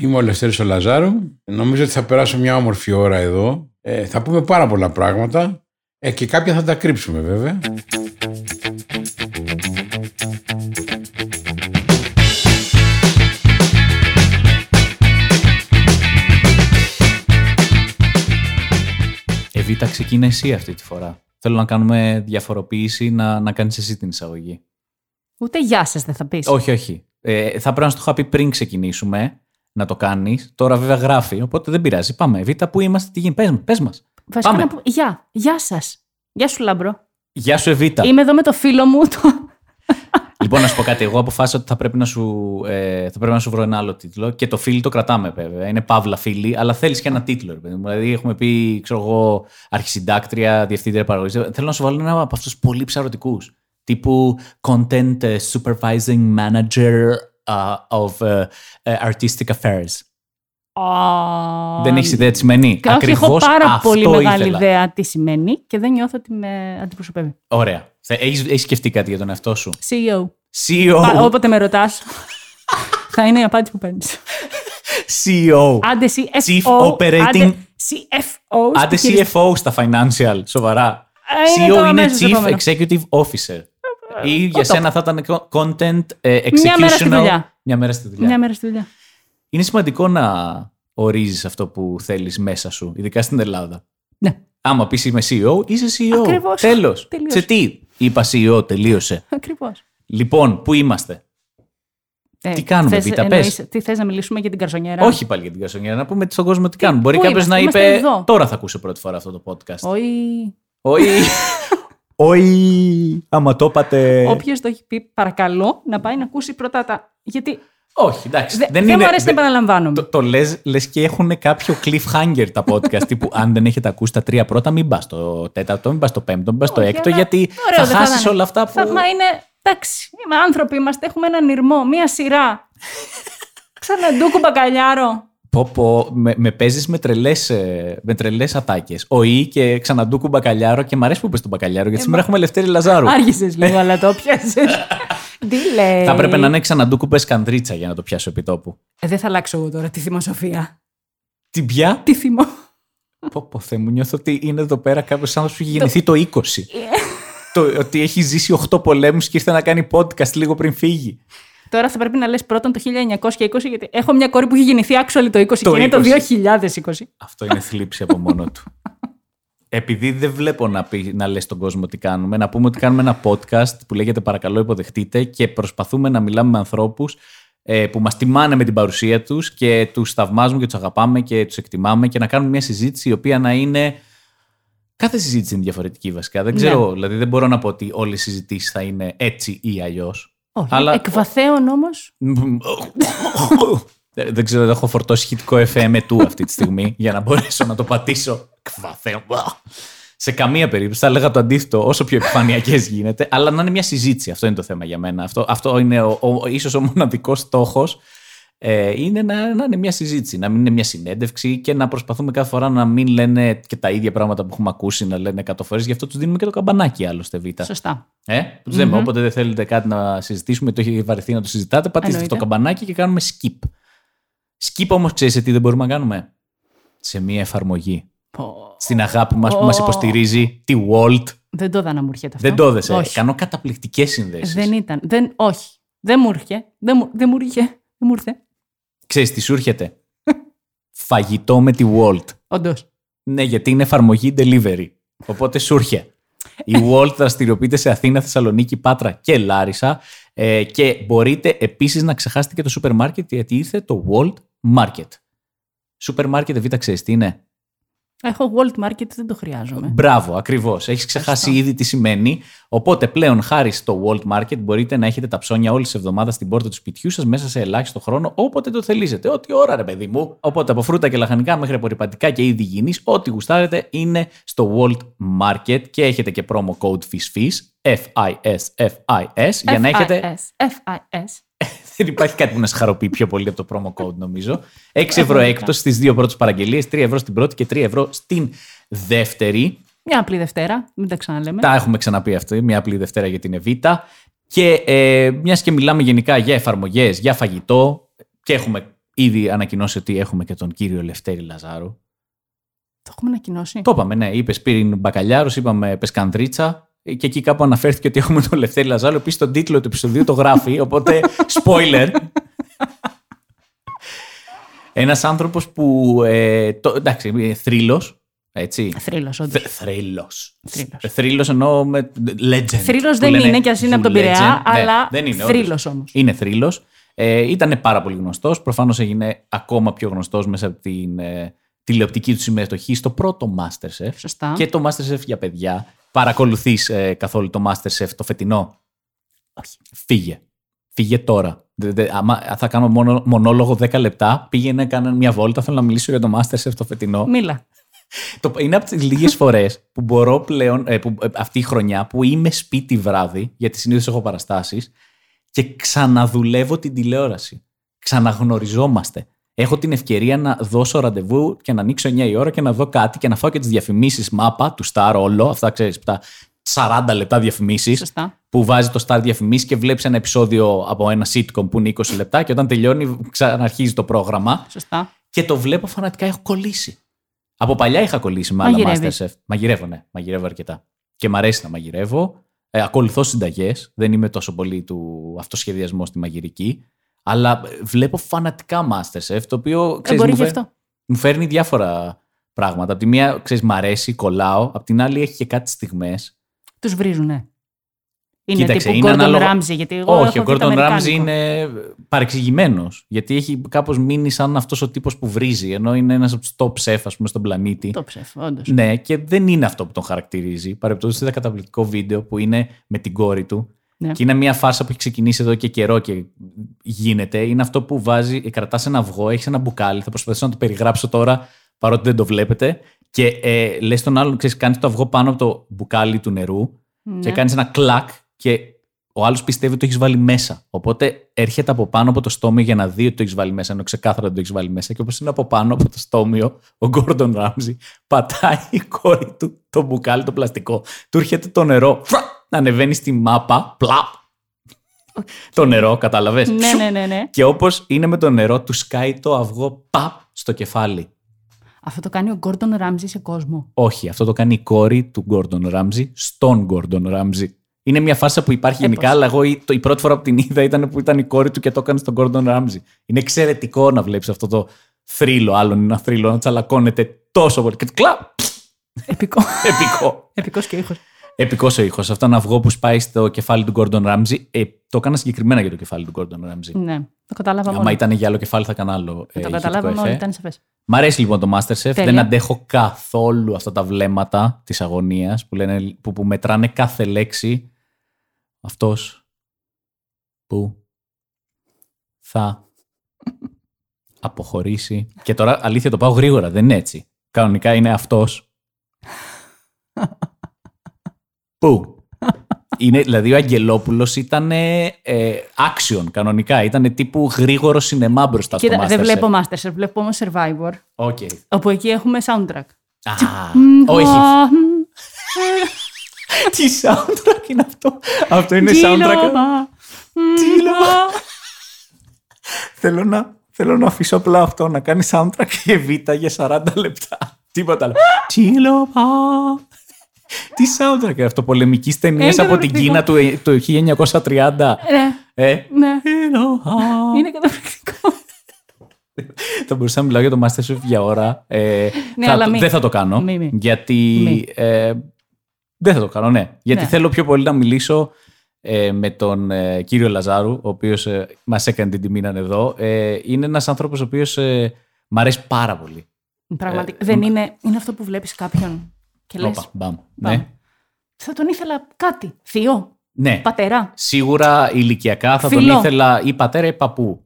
είμαι ο Λευτέρης ο Λαζάρου. Νομίζω ότι θα περάσω μια όμορφη ώρα εδώ. Ε, θα πούμε πάρα πολλά πράγματα ε, και κάποια θα τα κρύψουμε βέβαια. Εβίτα, ξεκινά εσύ αυτή τη φορά. Θέλω να κάνουμε διαφοροποίηση, να, να κάνεις εσύ την εισαγωγή. Ούτε γεια σας δεν θα πεις. Όχι, όχι. Ε, θα πρέπει να σου το είχα πει πριν ξεκινήσουμε να το κάνεις. Τώρα βέβαια γράφει, οπότε δεν πειράζει. Πάμε. Β, πού είμαστε, τι γίνεται. Πες, πες μας. Βασικά Πάμε. να πω, γεια, γεια σας. Γεια σου Λάμπρο. Γεια σου, Εβίτα. Είμαι εδώ με το φίλο μου. Το... Λοιπόν, να σου πω κάτι. Εγώ αποφάσισα ότι θα πρέπει να σου, ε, θα πρέπει να σου βρω ένα άλλο τίτλο και το φίλη το κρατάμε βέβαια. Είναι παύλα φίλη, αλλά θέλεις και ένα τίτλο. Ρε, παιδί μου. δηλαδή, έχουμε πει, ξέρω εγώ, αρχισυντάκτρια, διευθύντρια παραγωγής. Θέλω να σου βάλω ένα από αυτούς πολύ ψαρωτικούς. Τύπου content ε, supervising manager uh, of uh, uh, artistic affairs. Δεν έχεις ιδέα τι σημαίνει. Και όχι, έχω Ακριβώς πάρα αυτό πολύ μεγάλη ήθελα. ιδέα τι σημαίνει και δεν νιώθω ότι με αντιπροσωπεύει. Ωραία. Έχεις έχεις σκεφτεί κάτι για τον εαυτό σου; CEO. CEO. Πα- όποτε με ρωτάς, θα είναι η απάντηση που παίρνεις. CEO. Άντε CFO. Chief Operating- Άντε CFO. Άντε στη CFO στα financial, σοβαρά. Ε, είναι το CEO είναι αμέσως Chief επόμενο. Executive Officer. Ή για το σένα θα ήταν co- Content ε, Μια μέρα στη Executional. δουλειά. Μια μέρα στη δουλειά. Μια μέρα στη δουλειά. Είναι σημαντικό να ορίζεις αυτό που θέλεις μέσα σου, ειδικά στην Ελλάδα. Ναι. Άμα πεις είμαι CEO, είσαι CEO. Ακριβώς. Τέλος. Τελείωσε. Σε τι είπα CEO, τελείωσε. Ακριβώς. Λοιπόν, πού είμαστε; Τι κάνουμε, Βίτα, πες. Τι θες να μιλήσουμε για την καρσονιέρα; Όχι πάλι για την Κασονιέρα, να πούμε στον κόσμο τι κάνουμε. Μπορεί πού κάποιος είμαστε, να είμαστε; είπε. εδώ. Τώρα θα ακούσω πρώτη φορά αυτό το podcast. Όχι. Όχι. Όχι. Άμα το είπατε. Όποιος το έχει πει, παρακαλώ να πάει να ακούσει πρώτα τα. Γιατί Όχι, εντάξει. δε- δεν, είναι, μου αρέσει να δεν- επαναλαμβάνομαι. Το, το λες, λες και έχουν κάποιο cliffhanger τα podcast τύπου αν δεν έχετε ακούσει τα τρία πρώτα μην πας στο τέταρτο, μην πας στο πέμπτο, μην πας στο Όχι, έκτο αλλά γιατί ωραίο θα δεν χάσεις είναι. όλα αυτά που... Θαύμα είναι. Εντάξει, είμαι άνθρωποι, είμαστε, έχουμε έναν ήρμο, μία σειρά. Ξαναντούκου μπακαλιάρο. Πω, πω, με, με παίζεις με τρελές, ε, με τρελές ατάκες. Ο Ή και ξαναντούκου μπακαλιάρο και μ' αρέσει που πες τον μπακαλιάρο γιατί σήμερα έχουμε Λευτέρη Λαζάρου. Άργησε λίγο, αλλά το πιάσες. Τι λέει; Θα έπρεπε να είναι ξαναντούκου πεσκανδρίτσα για να το πιάσω επί τόπου. Ε, δεν θα αλλάξω εγώ τώρα τη θυμοσοφία. Τι πια; Τι θυμό. Πω, πω, Θεέ μου, νιώθω ότι είναι εδώ πέρα κάποιος άνθρωπος που έχει γεννηθεί το 20. το, ότι έχει ζήσει 8 πολέμους και ήρθε να κάνει podcast λίγο πριν φύγει. Τώρα θα πρέπει να λες πρώτον το 1920, γιατί έχω μια κόρη που έχει γεννηθεί actually το 20 Το και είναι το 20. 2020. Αυτό είναι θλίψη από μόνο του. Επειδή δεν βλέπω να, πει, να λες στον κόσμο τι κάνουμε, να πούμε ότι κάνουμε ένα podcast που λέγεται «Παρακαλώ υποδεχτείτε» και προσπαθούμε να μιλάμε με ανθρώπους ε, που μας τιμάνε με την παρουσία τους και τους θαυμάζουμε και τους αγαπάμε και τους εκτιμάμε και να κάνουμε μια συζήτηση η οποία να είναι... Κάθε συζήτηση είναι διαφορετική βασικά. Δεν Ναι. ξέρω, δηλαδή δεν μπορώ να πω ότι όλες οι συζητήσεις θα είναι έτσι ή αλλιώς. Όχι. Αλλά- Εκ βαθέων όμως. Δεν δεν ξέρω, δεν έχω φορτώσει ηχητικό FM του αυτή τη στιγμή για να μπορέσω να το πατήσω. Κβαθέω. Σε καμία περίπτωση θα έλεγα το αντίθετο, όσο πιο επιφανειακές γίνεται, αλλά να είναι μια συζήτηση. Αυτό είναι το θέμα για μένα. Αυτό, αυτό είναι ο, ο, ίσως ο μοναδικός στόχος. Ε, είναι να, να είναι μια συζήτηση, να μην είναι μια συνέντευξη και να προσπαθούμε κάθε φορά να μην λένε και τα ίδια πράγματα που έχουμε ακούσει να λένε εκατό φορές. Γι' αυτό τους δίνουμε και το καμπανάκι άλλωστε Β. Σωστά. Ε, που τους λέμε, όποτε δεν θέλετε κάτι να συζητήσουμε, το έχει βαρεθεί να το συζητάτε, πατήστε αυτό Εννοείται. το καμπανάκι και κάνουμε skip. Skip όμως ξέρεις σε τι δεν μπορούμε να κάνουμε; Σε μία εφαρμογή. Πω. Στην αγάπη μας που Ω. μας υποστηρίζει, τη Walt. Δεν το είδα να μου έρχεται αυτό. Δεν το έδεσε. Όχι. Κάνω καταπληκτικές συνδέσεις. Δεν ήταν. Δεν, όχι. Δεν μου έρχε. Δεν μου, δεν μου έρχε. Δεν μου ήρθε. Ξέρεις τι σου έρχεται; Φαγητό με τη Walt. Όντως. Ναι, γιατί είναι εφαρμογή delivery. Οπότε σου έρχεται. Η Walt δραστηριοποιείται σε Αθήνα, Θεσσαλονίκη, Πάτρα και Λάρισα. Ε, και μπορείτε επίσης να ξεχάσετε και το σούπερ μάρκετ γιατί ήρθε το Walt Market. Σούπερ μάρκετ, Β' ξέρεις τι είναι; Έχω World Market, δεν το χρειάζομαι. Μπράβο, ακριβώς. Έχεις ξεχάσει ήδη τι σημαίνει. Οπότε πλέον, χάρη στο World Market, μπορείτε να έχετε τα ψώνια όλη τη εβδομάδα στην πόρτα του σπιτιού σας μέσα σε ελάχιστο χρόνο, όποτε το θελήσετε. Ό,τι ώρα, ρε παιδί μου. Οπότε από φρούτα και λαχανικά μέχρι απορριπαντικά και είδη υγιεινή, ό,τι γουστάρετε είναι στο World Market και έχετε και promo code FISFIS, F-I-S-F-I-S, για να έχετε. FIS. FIS. Δεν υπάρχει κάτι που να σε χαροποιεί πιο πολύ από το promo code, νομίζω. 6 ευρώ έκτος στις δύο πρώτες παραγγελίες, 3 ευρώ στην πρώτη και 3 ευρώ στην δεύτερη. Μια απλή Δευτέρα, μην τα ξαναλέμε. Τα έχουμε ξαναπεί αυτή, μια απλή Δευτέρα για την Εβίτα. Και ε, μιας και μιλάμε γενικά για εφαρμογές, για φαγητό και έχουμε ήδη ανακοινώσει ότι έχουμε και τον κύριο Λευτέρη Λαζάρου. Το έχουμε ανακοινώσει. Το είπαμε, ναι. Είπες πριν μπακαλιάρος, είπαμε πεσκανδρίτσα. Και εκεί κάπου αναφέρθηκε ότι έχουμε τον Λευτέρη Λαζάρου. Επίση τον τίτλο του επεισοδίου το γράφει. Οπότε, spoiler. Ένας άνθρωπος που. Ε, το, εντάξει, θρύλος. Έτσι. Θρύλος, όντως. Θρύλος. Θρύλος. Θρύλος εννοώ με legend. Θρύλος που δεν λένε είναι κι ας είναι από τον legend. Πειραιά, Ναι, αλλά δεν είναι, θρύλος όντως. όμως. Είναι θρύλος. Ε, ήταν πάρα πολύ γνωστός. Προφανώς έγινε ακόμα πιο γνωστός μέσα από την ε, τηλεοπτική του συμμετοχή στο πρώτο Masterchef. Σωστά. Και το Masterchef για παιδιά. Παρακολουθείς ε, καθόλου το Masterchef το φετινό; Όχι. Φύγε. Φύγε τώρα. Δε- δε- άμα θα κάνω μόνο, μονόλογο 10 λεπτά, πήγαινε, κάνε μια βόλτα. Θέλω να μιλήσω για το Masterchef το φετινό. Μίλα. Το, είναι από τις λίγες φορές που μπορώ πλέον, ε, που, ε, αυτή η χρονιά, που είμαι σπίτι βράδυ, γιατί συνήθως έχω παραστάσεις, και ξαναδουλεύω την τηλεόραση. Ξαναγνωριζόμαστε. Έχω την ευκαιρία να δώσω ραντεβού και να ανοίξω 9 η ώρα και να δω κάτι και να φάω και τις διαφημίσεις μάπα του Star όλο. Αυτά ξέρεις, τα 40 λεπτά διαφημίσεις Σωστά. που βάζει το Star διαφημίσεις και βλέπεις ένα επεισόδιο από ένα sitcom που είναι 20 λεπτά και όταν τελειώνει ξαναρχίζει το πρόγραμμα Σωστά. και το βλέπω φανατικά. Έχω κολλήσει. Από παλιά είχα κολλήσει με άλλα Μαγειρεύεις. Masterchef. Μαγειρεύω, ναι. Μαγειρεύω αρκετά. Και μ' αρέσει να μαγειρεύω. Ε, ακολουθώ συνταγές. Δεν είμαι τόσο πολύ του αυτοσχεδιασμού στη μαγειρική. Αλλά ε, βλέπω φανατικά Masterchef, το οποίο Ε, ξέρεις, μπορεί μου, γι' φέρ- αυτό. μου φέρνει διάφορα πράγματα. Από τη μία, ξέρεις, μ' αρέσει, κολλάω. Απ' την άλλη, έχει και κάτι στιγμές. Τους βρίζουν, ναι. Είναι Κοίταξε, τύπου είναι Gordon ανάλογα- Ramsay, γιατί εγώ Όχι, ο έχω δει το Gordon Ramsay αμερικάνικο. είναι παρεξηγημένος. Γιατί έχει κάπως μείνει σαν αυτός ο τύπος που βρίζει, ενώ είναι ένας από τους top chef, ας πούμε, στον πλανήτη. Το ψεφ, όντως. Ναι, και δεν είναι αυτό που τον χαρακτηρίζει. Παρεπτόντω, είδα καταπληκτικό βίντεο που είναι με την κόρη του. Ναι. Και είναι μια φάρσα που έχει ξεκινήσει εδώ και καιρό και γίνεται. Είναι αυτό που βάζει, κρατάς ένα αυγό, έχεις ένα μπουκάλι. Θα προσπαθήσω να το περιγράψω τώρα, παρότι δεν το βλέπετε. Και ε, λες τον άλλον, ξέρεις, κάνεις το αυγό πάνω από το μπουκάλι του νερού Ναι. και κάνεις ένα κλακ και ο άλλος πιστεύει ότι το έχεις βάλει μέσα. Οπότε έρχεται από πάνω από το στόμιο για να δει ότι το έχεις βάλει μέσα, ενώ ξεκάθαρα ότι το έχεις βάλει μέσα. Και όπως είναι από πάνω από το στόμιο, ο Γκόρντον Ράμζι πατάει η κόρη του το μπουκάλι το πλαστικό. Του έρχεται το νερό, φρα, να ανεβαίνει στη μάπα, πλαπ. το νερό, κατάλαβες; Ναι, ναι, ναι, ναι. Και όπως είναι με το νερό, του σκάει το αυγό, παπ, στο κεφάλι. Αυτό το κάνει ο Gordon Ramsay σε κόσμο. Όχι, αυτό το κάνει η κόρη του Γκόρντον Ράμζι στον Γκόρντον Ράμζι. Είναι μια φάρσα που υπάρχει Ε, γενικά, πώς. αλλά εγώ η, το, η πρώτη φορά που την είδα ήταν που ήταν η κόρη του και το έκανε στον Γκόρντον Ράμζι. Είναι εξαιρετικό να βλέπεις αυτό το θρύλο, άλλον ένα θρύλο, να τσαλακώνεται τόσο πολύ. Και κλαπ! Επικό. Επικό. Επικός και ήχος. Επικός ο ήχος. Αυτό είναι αυγό που σπάει στο κεφάλι του Γκόρντον Ράμζι. Ε, το έκανα συγκεκριμένα για το κεφάλι του Γκόρντον Ράμζι. Ναι, το κατάλαβα μόνο. Άμα ήταν για άλλο κεφάλι, θα έκανα άλλο. ε, το ηχητικό καταλάβαμε εφέ. όλοι, ήταν σαφές. Μ' αρέσει λοιπόν το Masterchef. Τέλεια. Δεν αντέχω καθόλου αυτά τα βλέμματα της αγωνίας που, λένε, που, που μετράνε κάθε λέξη. Αυτός που θα αποχωρήσει. Και τώρα αλήθεια το πάω γρήγορα, δεν είναι έτσι. Κανονικά είναι αυτός που. Είναι, δηλαδή ο Αγγελόπουλος ήταν ε, action κανονικά. Ήταν τύπου γρήγορο σινεμά μπροστά στο Κοίτα, Masterchef. δεν βλέπω Masterchef, βλέπω όμως Survivor, OK. όπου εκεί έχουμε soundtrack. Α, όχι. Τι soundtrack είναι αυτό; Αυτό είναι soundtrack; Θέλω να, θέλω να αφήσω απλά αυτό, να κάνει soundtrack και β' για 40 λεπτά. Τίποτα άλλο. Τσίλοπα. Τι soundtrack είναι αυτό, πολεμικής ταινίας Είναι από την καταπληκτικό. Κίνα του, του 1930. Ναι, Ε, ναι. Τσίλοπα. Είναι καταπληκτικό. Θα μπορούσα να μιλάω για το Masterchef για ώρα. Ε, Ναι, θα αλλά το- μη. Δεν θα το κάνω. Μη, μη. Γιατί. Μη. Ε, δεν θα το κάνω, ναι. Γιατί Ναι. θέλω πιο πολύ να μιλήσω ε, με τον ε, κύριο Λαζάρου, ο οποίος ε, μας έκανε την τιμή να είναι εδώ. Ε, είναι ένας άνθρωπος ο οποίος ε, μ' αρέσει πάρα πολύ. Πραγματικά. Ε, δεν μα- είναι, είναι αυτό που βλέπεις κάποιον και λες, Όπα, μπαμ. μπαμ. Ναι. θα τον ήθελα κάτι. Θείο, ναι. πατέρα. Σίγουρα ηλικιακά θα τον Φιλό. ήθελα ή πατέρα ή παππού.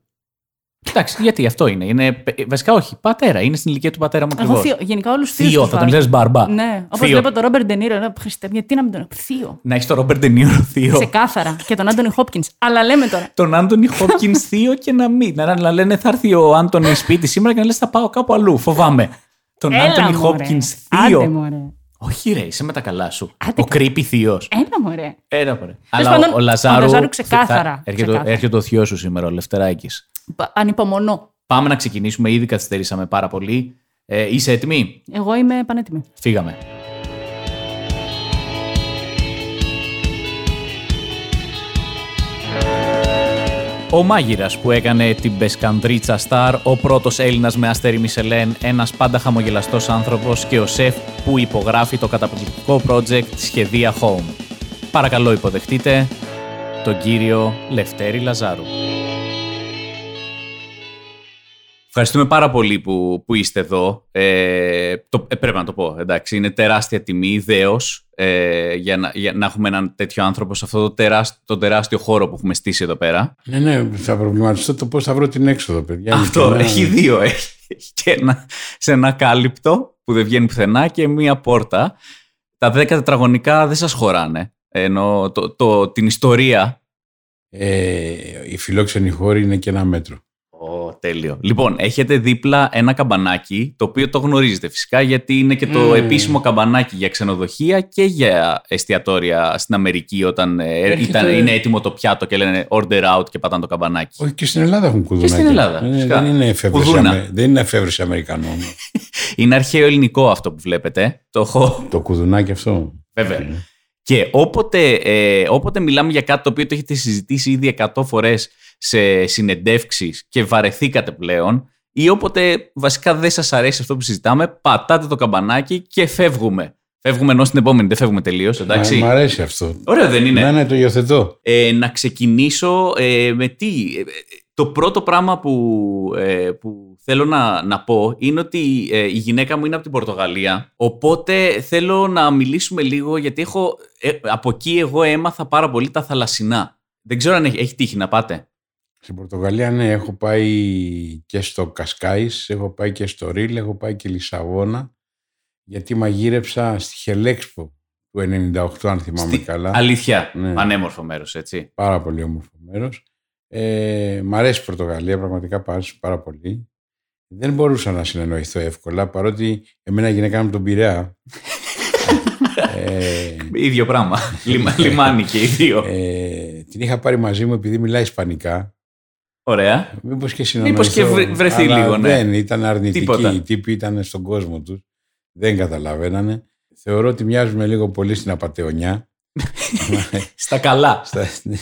Εντάξει, γιατί αυτό είναι. είναι. πε- Βασικά όχι. Πατέρα. Είναι στην ηλικία του πατέρα μου Εγώ ακριβώς. θείο, γενικά όλους τους Θείο, τους θα τον βάζω. λες μπαρμπά. Ναι, όπως Θείο. βλέπω τον Ρόμπερ Ντενίρο, λέω, Χριστέ, γιατί να μην τον Θείο. Να έχεις τον Ρόμπερ Ντενίρο θείο. Ξεκάθαρα. και τον Άντωνι Χόπκινς. Αλλά λέμε τώρα. τον Άντωνι Χόπκιν θείο και να μην. Να, να λένε θα έρθει ο Άντωνι σπίτι σήμερα και να λες θα πάω κάπου αλλού. Φοβάμαι. Τον Έλα, Άντωνι μωρέ. Χόπκιν Άντε, θείο. μωρέ. Όχι, ρε, είσαι με τα καλά σου. Άντε, ο creepy θείος. Ένα μωρέ. Ένα μωρέ. Τέλος Αλλά πάντων, ο, ο Λαζάρου. ο Λαζάρου ξεκάθαρα, θα- Έρχεται, ξεκάθαρα. έρχεται ο θείος σου σήμερα, ο Λευτεράκης. Πα- Ανυπομονώ. Πάμε να ξεκινήσουμε. Ήδη καθυστερήσαμε πάρα πολύ. Ε, είσαι έτοιμη; Εγώ είμαι πανέτοιμη. Φύγαμε. Ο μάγειρας που έκανε την Μπεσκανδρίτσα Σταρ, ο πρώτος Έλληνας με αστέρι Μισελέν, ένας πάντα χαμογελαστός άνθρωπος και ο σεφ που υπογράφει το καταπληκτικό project Σχεδία Home. Παρακαλώ υποδεχτείτε τον κύριο Λευτέρη Λαζάρου. Ευχαριστούμε πάρα πολύ που, που είστε εδώ. Ε, το, ε, πρέπει να το πω, εντάξει. Είναι τεράστια τιμή, ιδέως, ε, για, να, για να έχουμε έναν τέτοιο άνθρωπο σε αυτό το τεράστιο, το τεράστιο χώρο που έχουμε στήσει εδώ πέρα. Ναι, ναι, θα προβληματιστώ το πώς θα βρω την έξοδο, παιδιά. Αυτό, Είναι έχει δύο. Έχει, έχει και ένα, σε ένα κάλυπτο που δεν βγαίνει πουθενά και μία πόρτα. Τα δέκα τετραγωνικά δεν σας χωράνε. Ενώ το, το, την ιστορία Ε, οι φιλόξενοι χώροι είναι και ένα μέτρο. Ω, τέλειο. Λοιπόν, έχετε δίπλα ένα καμπανάκι, το οποίο το γνωρίζετε φυσικά, γιατί είναι και το Mm. επίσημο καμπανάκι για ξενοδοχεία και για εστιατόρια στην Αμερική, όταν ε, Έρχεται- ήταν, είναι έτοιμο το πιάτο και λένε order out και πατάνε το καμπανάκι. Όχι και στην Ελλάδα έχουν κουδουνάκια. στην Ελλάδα, Δεν, φυσικά. δεν είναι εφεύρεση, Κουδούνα. Αμε- δεν είναι εφεύρεση Αμερικανών. Είναι αρχαίο ελληνικό αυτό που βλέπετε. Το έχω. το κουδουνάκι αυτό. Βέβαια. Και όποτε, ε, όποτε μιλάμε για κάτι το οποίο το έχετε συζητήσει ήδη 100 φορές σε συνεντεύξεις και βαρεθήκατε πλέον ή όποτε βασικά δεν σας αρέσει αυτό που συζητάμε, πατάτε το καμπανάκι και φεύγουμε. Φεύγουμε ενώ στην επόμενη, δεν φεύγουμε τελείως, εντάξει. Μ' αρέσει αυτό. Ωραίο δεν είναι; Ναι, ναι, το υιοθετώ. Ε, να ξεκινήσω ε, με τι. Ε, ε, Το πρώτο πράγμα που, ε, που θέλω να, να πω είναι ότι ε, η γυναίκα μου είναι από την Πορτογαλία. Οπότε θέλω να μιλήσουμε λίγο γιατί έχω, ε, από εκεί εγώ έμαθα πάρα πολύ τα θαλασσινά. Δεν ξέρω αν έχει, έχει τύχει να πάτε. Στην Πορτογαλία, ναι, έχω πάει και στο Κασκάης, έχω πάει και στο Ρίλ, έχω πάει και Λισαβόνα, γιατί μαγείρεψα στη Χελέξπο του 98, αν θυμάμαι Στη- καλά. Αλήθεια. Ναι. Πανέμορφο μέρος, έτσι. Πάρα πολύ όμορφο μέρος. Ε, μ' αρέσει η Πορτογαλία, πραγματικά μ' αρέσει πάρα πολύ. Δεν μπορούσα να συνεννοηθώ εύκολα, παρότι εμένα η γυναίκα μου τον Πειραιά. ε, Ίδιο πράγμα. Λιμα- λιμάνι και οι δύο. ε, την είχα πάρει μαζί μου επειδή μιλάει Ισπανικά. Ωραία. Μήπως και συνεννοηθώ. Μήπως και βρε- βρεθεί αλλά λίγο, ναι. Δεν, ήταν αρνητικοί. Τίποτα. Οι τύποι ήταν στον κόσμο τους. Δεν καταλαβαίνανε. Θεωρώ ότι μοιάζουμε λίγο πολύ στην απατεωνιά. Στα καλά. Στα- ναι.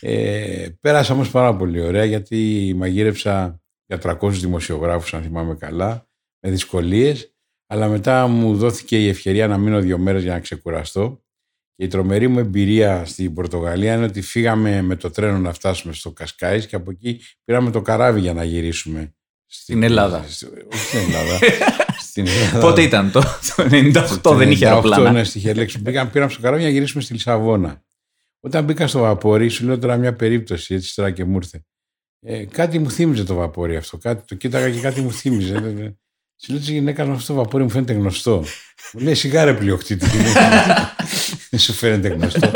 ε, πέρασα όμως πάρα πολύ ωραία γιατί μαγείρεψα για 300 δημοσιογράφους αν θυμάμαι καλά με δυσκολίες αλλά μετά μου δόθηκε η ευκαιρία να μείνω δύο μέρες για να ξεκουραστώ και η τρομερή μου εμπειρία στην Πορτογαλία είναι ότι φύγαμε με το τρένο να φτάσουμε στο Κασκάης και από εκεί πήραμε το καράβι για να γυρίσουμε Στην Ελλάδα. στη- όχι στην Ελλάδα. στην Ελλάδα. Πότε ήταν το, το 98, Το δεν είχε 98, αεροπλάνα. Ναι, στη Χελέξη. Πήγαμε, πήραμε στο καράβι για να γυρίσουμε στη Λισαβόνα. Όταν μπήκα στο βαπόρι, σου λέω τώρα μια περίπτωση, έτσι τώρα και μου ήρθε. Ε, κάτι μου θύμιζε το βαπόρι αυτό. Κάτι, το κοίταγα και κάτι μου θύμιζε. Ε, ε, Σου λέω τη γυναίκα μου αυτό το βαπόρι μου φαίνεται γνωστό. Μου λέει σιγάρε πλειοκτήτη. Δεν σου φαίνεται γνωστό.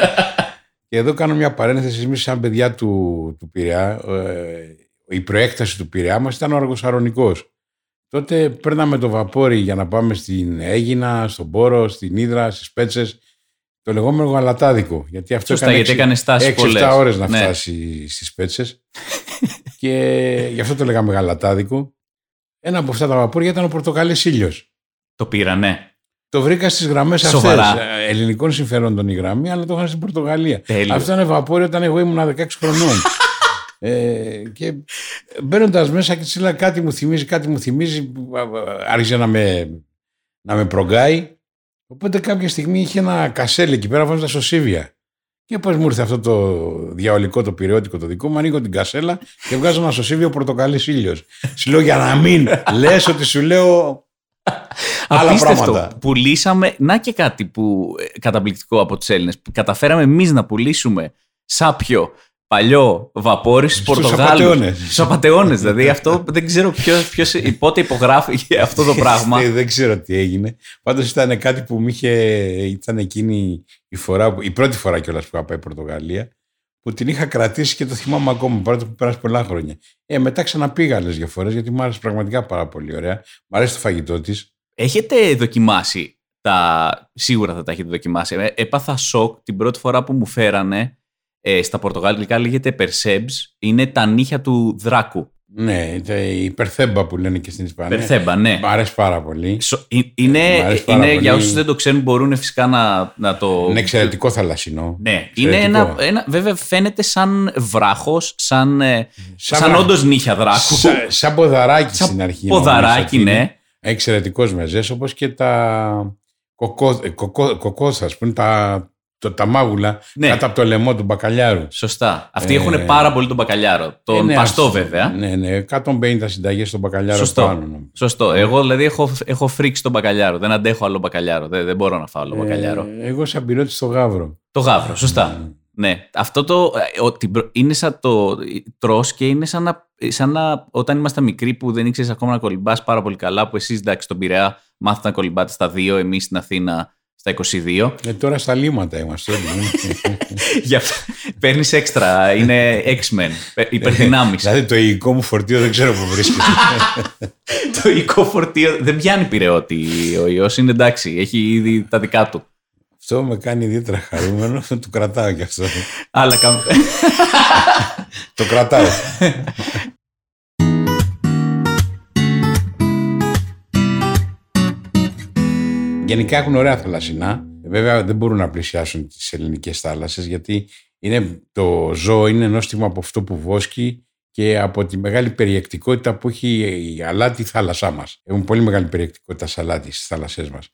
και εδώ κάνω μια παρένθεση. Εμείς, σαν παιδιά του, του Πειραιά, ε, η προέκταση του Πειραιά μας ήταν ο Αργοσαρονικό. Τότε παίρναμε το βαπόρι για να πάμε στην Έγινα, στον Πόρο, στην Ήδρα, στις Πέτσες. Το λεγόμενο γαλατάδικο. Γιατί αυτό Σωστά, γιατί έκανες στάσεις 6-7 πολλές. ώρες να Ναι. φτάσει στις Πέτσες. και γι' αυτό το λέγαμε γαλατάδικο. Ένα από αυτά τα βαπόρια ήταν ο Πορτοκαλί ήλιος. Το πήρα, ναι. Το βρήκα στις γραμμές αυτές. Σοβαρά. Ελληνικών συμφερόντων η γραμμή, αλλά το είχαν στην Πορτογαλία. Τέλειο. Αυτό ήταν βαπόρι όταν εγώ ήμουν 16 χρονών. ε, και μπαίνοντας μέσα και της έλεγα κάτι μου θυμίζει, κάτι μου θυμίζει, άρχισε να με, να με προγκάει. Οπότε κάποια στιγμή είχε ένα κασέλι εκεί πέρα βάζοντας σωσίβια. Και πώς μου ήρθε αυτό το διαολικό, το πυριώτικο το δικό μου, ανοίγω την κασέλα και βγάζω ένα σωσίβιο πορτοκαλί ήλιος. Σου λέω για να μην λες ότι σου λέω άλλα Απίστευτο. πράγματα. Πουλήσαμε. Να και κάτι που ε, καταπληκτικό από τους Έλληνες. Καταφέραμε εμείς να πουλήσουμε σάπιο παλιό βαπόρι στους Στους Πορτογάλους. απατεώνες. Στους απαταιώνες. δηλαδή αυτό δεν ξέρω ποιος, ποιος, πότε υπογράφηκε αυτό το πράγμα. Ε, δεν ξέρω τι έγινε. Πάντως ήταν κάτι που μου είχε. ήταν εκείνη η φορά, που- η πρώτη φορά κιόλας που είχα πάει Πορτογαλία, που την είχα κρατήσει και το θυμάμαι ακόμα, παρότι που πέρασε πολλά χρόνια. Ε, μετά ξαναπήγα άλλες δύο φορές, γιατί μου άρεσε πραγματικά πάρα πολύ ωραία. Μ' αρέσει το φαγητό της. Έχετε δοκιμάσει τα. Σίγουρα θα τα έχετε δοκιμάσει. Ε, Έπαθα σοκ την πρώτη φορά που μου φέρανε ε, στα πορτογαλικά λέγεται Persebs. Είναι τα νύχια του δράκου. Ναι, τε- η Περθέμπα που λένε και στην Ισπανία. Περθέμπα, ναι. Μ' αρέσει πάρα πολύ. Σο- ε- Είναι, Μ' αρέσει πάρα είναι πολύ. για όσους δεν το ξέρουν, μπορούν φυσικά να, να το. Είναι εξαιρετικό θαλασσινό. Ναι, είναι Εξαιρετικό. ένα, ένα. Βέβαια, φαίνεται σαν βράχος, σαν, ε, Σαν σαν, βρά- όντως νύχια δράκου. Σαν, σαν ποδαράκι Σαν στην αρχή. ποδαράκι, νομίζω ότι είναι. ναι. Εξαιρετικός μεζές, όπως και τα κοκό, ε, κοκό, κοκόθας, που είναι τα, το, τα μάγουλα Ναι. κάτω από το λαιμό του μπακαλιάρου. Σωστά. Αυτοί Ε, έχουν πάρα πολύ τον μπακαλιάρο. Τον Ε, ναι, παστό, ας- βέβαια. Ναι, ναι, 150 συνταγές στον μπακαλιάρο Σωστό. πάνω. νομίζω. Σωστό. Εγώ δηλαδή έχω, έχω φρίξει τον μπακαλιάρο. Δεν αντέχω άλλο μπακαλιάρο. Δεν, δεν μπορώ να φάω άλλο μπακαλιάρο. Ε, εγώ σαν πυρότη στο γάβρο. Το γάβρο, σωστά. Ναι. Αυτό το. ε, ο- την προ- είναι σαν το. Τρως και είναι σαν να, σαν να. Όταν ήμασταν μικροί που δεν ήξερες ακόμα να κολυμπάς πάρα πολύ καλά, που εσεί εντάξει στον Πειραιά μάθατε να κολυμπάτε στα 2, εμείς στην Αθήνα στα 22. Ε, τώρα στα λίματα είμαστε όλοι. Γι' αυτό παίρνεις έξτρα. Είναι X-Men. Υπερδυνάμεις. δηλαδή το υλικό μου φορτίο δεν ξέρω που βρίσκεται. το οικό φορτίο δεν πιάνει πυρεώτη ο ιός. Είναι εντάξει. Έχει ήδη τα δικά του. αυτό με κάνει ιδιαίτερα χαρούμενο. το κρατάω κι αυτό. Αλλά κα- το κρατάω. Γενικά έχουν ωραία θαλασσινά. Βέβαια δεν μπορούν να πλησιάσουν τις ελληνικές θάλασσες γιατί είναι, το ζώο είναι νόστιμο από αυτό που βόσκει και από τη μεγάλη περιεκτικότητα που έχει η αλάτι η θάλασσά μας. Έχουν πολύ μεγάλη περιεκτικότητα σε αλάτι στις θάλασσές μας.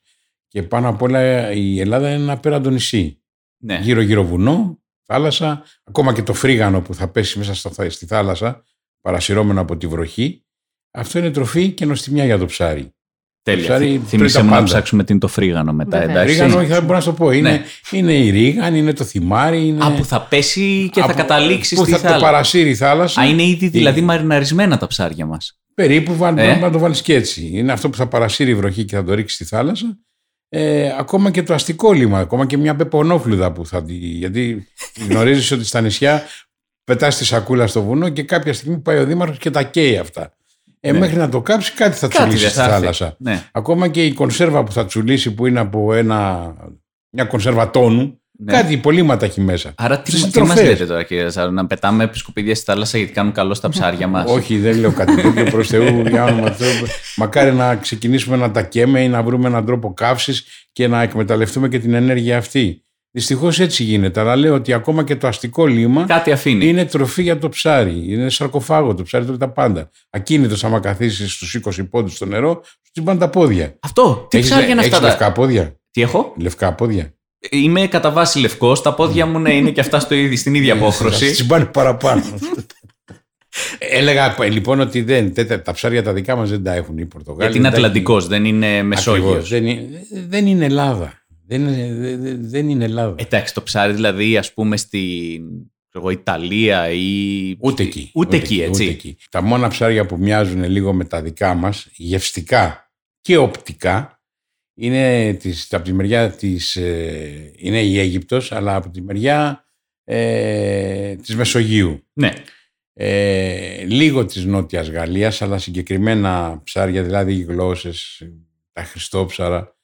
Και πάνω απ' όλα η Ελλάδα είναι ένα απέραντο νησί. ναι. Γύρω-γύρω βουνό, θάλασσα, ακόμα και το φρίγανο που θα πέσει μέσα στο, στη θάλασσα, παρασυρώμενο από τη βροχή. Αυτό είναι τροφή και νοστιμιά για το ψάρι. Τέλεια. ψάρι Θυ- τρώει Θύμισε τα μου να πάντα. ψάξουμε τι είναι το φρίγανο μετά. Βέβαια. Εντάξει. Φρίγανο, όχι, δεν μπορώ να σου το πω. Είναι, Ναι. είναι η ρίγαν, είναι το θυμάρι. Είναι... Α, που θα πέσει και θα από- καταλήξεις που στη θα το θάλασσα. παρασύρει η θάλασσα. Α, είναι ήδη δηλαδή Είναι. μαριναρισμένα τα ψάρια μας. Περίπου βάλ, Ε. πρέπει να το βάλεις και έτσι. Είναι αυτό που θα παρασύρει η βροχή και θα το ρίξει στη θάλασσα. Ε, ακόμα και το αστικό λίμα, ακόμα και μια πεπονόφλουδα που θα τη. Γιατί γνωρίζεις ότι στα νησιά πετάς τη σακούλα στο βουνό και κάποια στιγμή πάει ο Δήμαρχος και τα καίει αυτά. Ε, Ναι. Μέχρι να το κάψει, κάτι θα Κάτι τσουλήσει δεν στη θα έρθει. θάλασσα. Ναι. Ακόμα και η κονσέρβα που θα τσουλήσει, που είναι από ένα, μια κονσέρβα τόνου, Ναι. κάτι υπολείμματα έχει μέσα. Άρα τι, Στις τι μας τροφές. λέτε τώρα κύριε Ζάρου, να πετάμε σκουπίδια στη θάλασσα γιατί κάνουν καλό στα ψάρια μας; Όχι, δεν λέω κάτι τέτοιο προς Θεού. Για όνομα του Θεού. Μακάρι να ξεκινήσουμε να τα καίμε ή να βρούμε έναν τρόπο καύσης και να εκμεταλλευτούμε και την ενέργεια αυτή. Δυστυχώς έτσι γίνεται. Αλλά λέω ότι ακόμα και το αστικό λίμα Κάτι αφήνει. είναι τροφή για το ψάρι. Είναι σαρκοφάγο. Το ψάρι τρώει τα πάντα. Ακίνητος, άμα καθίσεις στους 20 πόντους στο νερό, σου τσιμπάνε τα πόδια. Αυτό. Τι Έχεις- ψάρια είναι έχεις αυτά. τα- λευκά πόδια; Τι έχω; Λευκά πόδια. Είμαι κατά βάση λευκός, τα πόδια μου ναι, είναι και αυτά στο ίδιο, στην ίδια Θα απόχρωση. τσιμπάνε παραπάνω. Έλεγα λοιπόν ότι δεν, τέτα- τα ψάρια τα δικά μας δεν τα έχουν οι Πορτογάλοι. γιατί είναι δεν τα έχει- Ατλαντικός, δεν είναι Μεσόγειος. Ακριβώς. Δεν, είναι, δεν είναι Ελλάδα. Δεν είναι, δεν- δεν- δεν είναι Ελλάδα. Εντάξει, το ψάρι δηλαδή ας πούμε στην ξέρω εγώ, Ιταλία ή... ούτε εκεί. Ούτε, εκεί, έτσι. ούτε εκεί. Τα μόνα ψάρια που μοιάζουν λίγο με τα δικά μας, γευστικά και οπτικά, είναι της, από τη μεριά της, ε, είναι η Αίγυπτος, αλλά από τη μεριά ε, της Μεσογείου. Ναι. Ε, λίγο της Νότιας Γαλλίας, αλλά συγκεκριμένα ψάρια, δηλαδή οι γλώσσες, τα χριστόψαρα.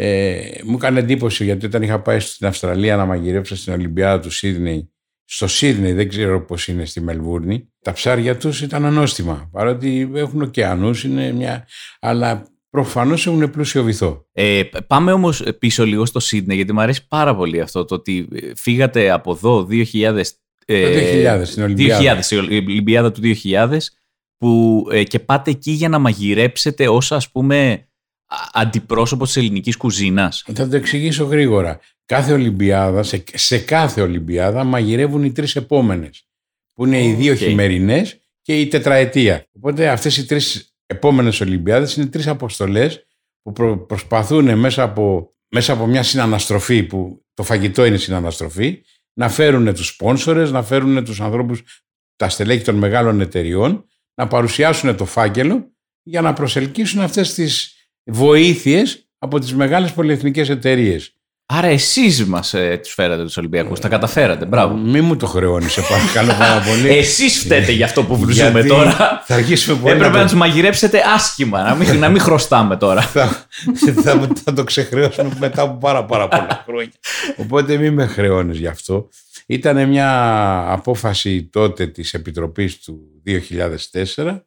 Ε, μου έκανε εντύπωση γιατί όταν είχα πάει στην Αυστραλία να μαγειρέψω στην Ολυμπιάδα του Σίδνεϊ, στο Σίδνεϊ, δεν ξέρω πώς είναι στη Μελβούρνη, τα ψάρια τους ήταν ανώστιμα, παρότι έχουν ωκεανούς, είναι μια... αλλά προφανώς έχουν πλούσιο βυθό. Ε, πάμε όμως πίσω λίγο στο Σίδνεϊ γιατί μου αρέσει πάρα πολύ αυτό το ότι ε, φύγατε από εδώ 2000... ε, Το 2000 στην Ολυμπιάδα. 2000, η Ολυμπιάδα του 2000 που, ε, και πάτε εκεί για να μαγειρέψετε ως ας πούμε α- αντιπρόσωπος της ελληνικής κουζίνας. Θα το εξηγήσω γρήγορα. Κάθε Ολυμπιάδα, σε, σε κάθε Ολυμπιάδα μαγειρεύουν οι τρεις επόμενες. Που είναι οι δύο Οκ. χειμερινές και η τετραετία. Οπότε αυτές οι τρεις επόμενες Ολυμπιάδες είναι τρεις αποστολές που προ- προσπαθούν μέσα από, μέσα από μια συναναστροφή που το φαγητό είναι συναναστροφή να φέρουν τους σπόνσορες, να φέρουν τους ανθρώπους, τα στελέχη των μεγάλων εταιριών να παρουσιάσουν το φάκελο για να προσελκύσουν αυτές τις βοήθειες από τις μεγάλες πολυεθνικές εταιρείες. Άρα εσείς μας ε, τους φέρατε τους Ολυμπιακούς, τα καταφέρατε, μπράβο. Μη μου το χρεώνεις, σε παρακαλώ πάρα πολύ. Εσείς φταίτε για αυτό που ζούμε Γιατί τώρα. Θα αρχίσουμε πολύ Έπρεπε να να το- τους μαγειρέψετε άσχημα, να μην, να μην χρωστάμε τώρα. θα, θα, θα το ξεχρεώσουμε μετά από πάρα πάρα πολλά χρόνια. Οπότε μην με χρεώνεις γι' αυτό. Ήταν μια απόφαση τότε της Επιτροπής του 2004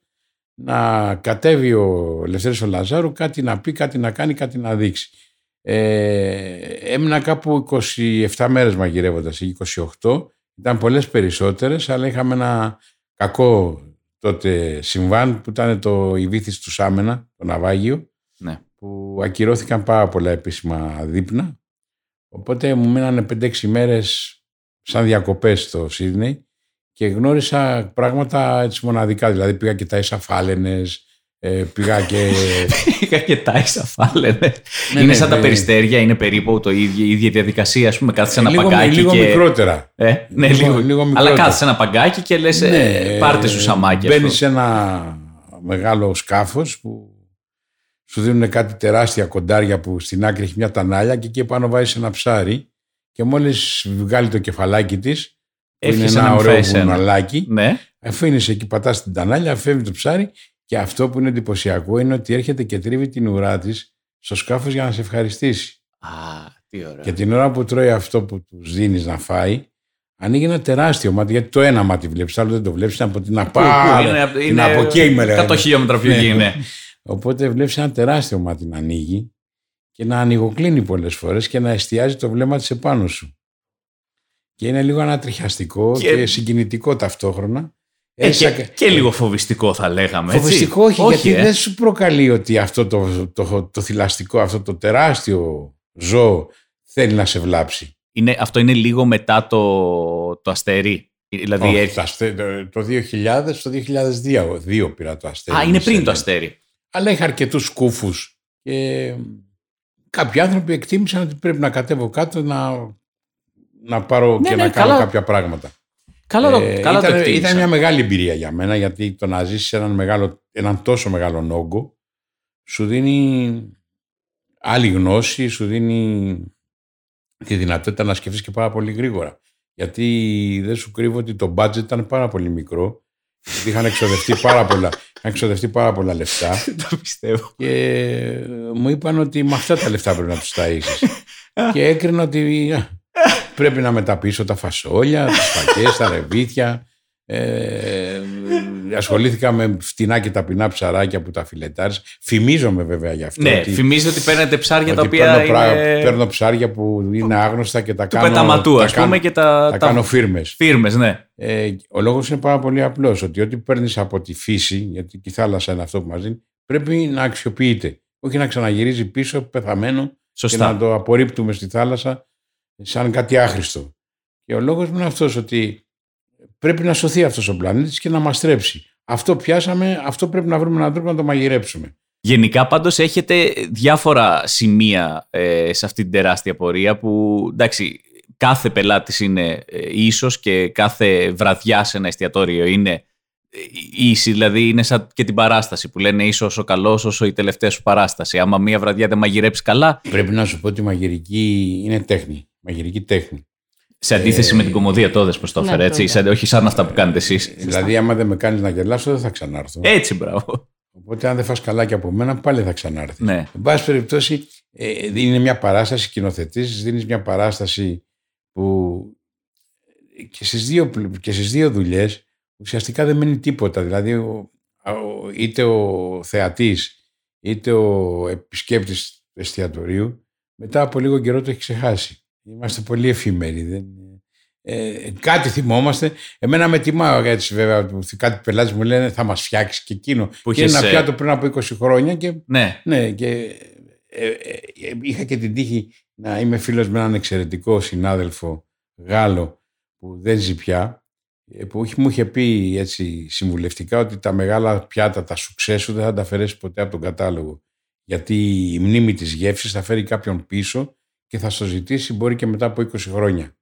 να κατέβει ο Λευτέρης ο Λαζάρου κάτι να πει, κάτι να κάνει, κάτι να δείξει. Ε, έμεινα κάπου 27 μέρες μαγειρεύοντας ή 28. Ήταν πολλές περισσότερες, αλλά είχαμε ένα κακό τότε συμβάν που ήταν το η του Σάμενα, το ναυάγιο, Ναι. που ακυρώθηκαν πάρα πολλά επίσημα δείπνα. Οπότε μου μείνανε 5-6 μέρες σαν διακοπές στο Σίδνεϊ και γνώρισα πράγματα έτσι μοναδικά. Δηλαδή πήγα και τα ίσα φάλαινες, ε, πήγα και... Είχα και τα ίσα φάλαινε. Ναι, είναι ναι, σαν τα ναι. περιστέρια, είναι περίπου το ίδιο, η ίδια διαδικασία. Α πούμε, κάθεσαι ένα λίγο, παγκάκι. λίγο και... μικρότερα. Ε, ναι, Λίγο- λίγο, λίγο Αλλά μικρότερο. κάθεσαι ένα παγκάκι και λες: Ναι, πάρτε σου σαμάκι. Μπαίνεις αυτό. σε ένα μεγάλο σκάφος που σου δίνουν κάτι τεράστια κοντάρια που στην άκρη έχει μια τανάλια και εκεί πάνω βάζεις ένα ψάρι και μόλις βγάλει το κεφαλάκι της που είναι Εύχεσαι ένα να μην ωραίο φάει σένα. βουναλάκι Ναι. αφήνεις εκεί πατάς την τανάλια, φεύγει το ψάρι και αυτό που είναι εντυπωσιακό είναι ότι έρχεται και τρίβει την ουρά της στο σκάφος για να σε ευχαριστήσει. Α, τι ωραία. Και την ώρα που τρώει αυτό που τους δίνεις να φάει, ανοίγει ένα τεράστιο μάτι. Γιατί το ένα μάτι βλέπεις, το άλλο δεν το βλέπεις. Είναι από την Πού, πού, απά. είναι, την είναι από εκεί με λέγανε. 100 χιλιόμετρα πιο Ναι. εκεί είναι. Οπότε βλέπεις ένα τεράστιο μάτι να ανοίγει και να ανοιγοκλίνει πολλές φορές και να εστιάζει το βλέμμα της επάνω σου. Και είναι λίγο ανατριχιαστικό και, Και- συγκινητικό ταυτόχρονα. Ε, Έτσι, και, ακα- και λίγο φοβιστικό θα λέγαμε. έτσι. Φοβιστικό όχι, γιατί ε. δεν σου προκαλεί ότι αυτό το, το, το, θηλαστικό, αυτό το τεράστιο ζώο θέλει να σε βλάψει. Είναι, αυτό είναι λίγο μετά το, το αστέρι. Δηλαδή Όχι, έρχεται- το, αστε- το- το 2000, το 2002 δύο πήρα το αστέρι. Α, είναι πριν Μισελ. το αστέρι. Αλλά είχα αρκετούς σκούφους. Και κάποιοι άνθρωποι εκτίμησαν ότι πρέπει να κατέβω κάτω να, να πάρω Ναι, και ναι, να κάνω καλά. κάποια πράγματα. Καλά, το, Ε, καλά το ήταν, εκτίμησα. ήταν μια μεγάλη εμπειρία για μένα γιατί το να ζήσει έναν, μεγάλο, έναν τόσο μεγάλο όγκο σου δίνει άλλη γνώση, σου δίνει τη δυνατότητα να σκεφτείς και πάρα πολύ γρήγορα. Γιατί δεν σου κρύβω ότι το budget ήταν πάρα πολύ μικρό. γιατί Είχαν εξοδευτεί πάρα πολλά, είχαν εξοδευτεί πάρα πολλά λεφτά το πιστεύω. και μου είπαν ότι με αυτά τα λεφτά πρέπει να τους ταΐσεις. και έκρινα ότι α, πρέπει να μεταπίσω τα φασόλια, τις φακές, τα ρεβίθια. Ε, ασχολήθηκα με φτηνά και ταπεινά ψαράκια που τα φιλετάρεις. Φημίζομαι βέβαια γι' αυτό. Ναι, ότι, φημίζετε ότι παίρνετε ψάρια τα ότι οποία παίρνω, πρά- είναι παίρνω ψάρια που είναι άγνωστα και τα του κάνω... πεταματού, τα ας πούμε, κάνω- και τα, τα τα κάνω φίρμες. φίρμες, ναι. Ε, ο λόγος είναι πάρα πολύ απλός, ότι ό,τι παίρνεις από τη φύση, γιατί και η θάλασσα είναι αυτό που μας δίνει, πρέπει να αξιοποιείται. Όχι να ξαναγυρίζει πίσω πεθαμένο Σωστά. και να το απορρίπτουμε στη θάλασσα σαν κάτι άχρηστο. Και ο λόγος μου είναι αυτός, ότι πρέπει να σωθεί αυτός ο πλανήτης και να μας τρέψει. Αυτό πιάσαμε, αυτό πρέπει να βρούμε έναν τρόπο να το μαγειρέψουμε. Γενικά πάντως έχετε διάφορα σημεία ε, σε αυτή την τεράστια πορεία που εντάξει κάθε πελάτης είναι ε, ίσος και κάθε βραδιά σε ένα εστιατόριο είναι ε, ίση, δηλαδή είναι σαν και την παράσταση που λένε ίσο όσο καλός όσο η τελευταία σου παράσταση. Άμα μία βραδιά δεν μαγειρέψεις καλά, Πρέπει να σου πω ότι η μαγειρική είναι τέχνη. Μαγειρική τέχνη. σε αντίθεση με την κομμωδία τότε πως το Ναι, έφερε, έτσι, βέβαια. σαν- όχι σαν αυτά που κάνετε εσείς. Δηλαδή, άμα δεν με κάνεις να γελάσω, δεν θα ξανάρθω. Έτσι, μπράβο. Οπότε, αν δεν φας καλά και από μένα, πάλι θα ξανάρθεις. Ναι. Εν πάση περιπτώσει, ε, είναι μια παράσταση σκηνοθετή, δίνεις μια παράσταση που και στις δύο, πλ- και στις δύο δουλειές ουσιαστικά δεν μένει τίποτα. Δηλαδή, ο, ο- είτε ο θεατής, είτε ο επισκέπτης του εστιατορίου, μετά από λίγο καιρό το έχει ξεχάσει. Είμαστε πολύ εφήμεροι. Δεν, ε, κάτι θυμόμαστε. Εμένα με τιμά έτσι βέβαια. που Κάτι πελάτη μου λένε θα μας φτιάξεις και εκείνο. Που και είναι είχες, ένα ε, πιάτο πριν από 20 χρόνια και Ναι, ναι, και ε, ε, ε, είχα και την τύχη να είμαι φίλος με έναν εξαιρετικό συνάδελφο Γάλλο που δεν ζει πια, ε, που είχε- μου είχε πει έτσι συμβουλευτικά ότι τα μεγάλα πιάτα, τα σουξέ σου δεν θα τα αφαιρέσει ποτέ από τον κατάλογο. Γιατί η μνήμη της γεύσης θα φέρει κάποιον πίσω και θα στο ζητήσει μπορεί και μετά από 20 χρόνια.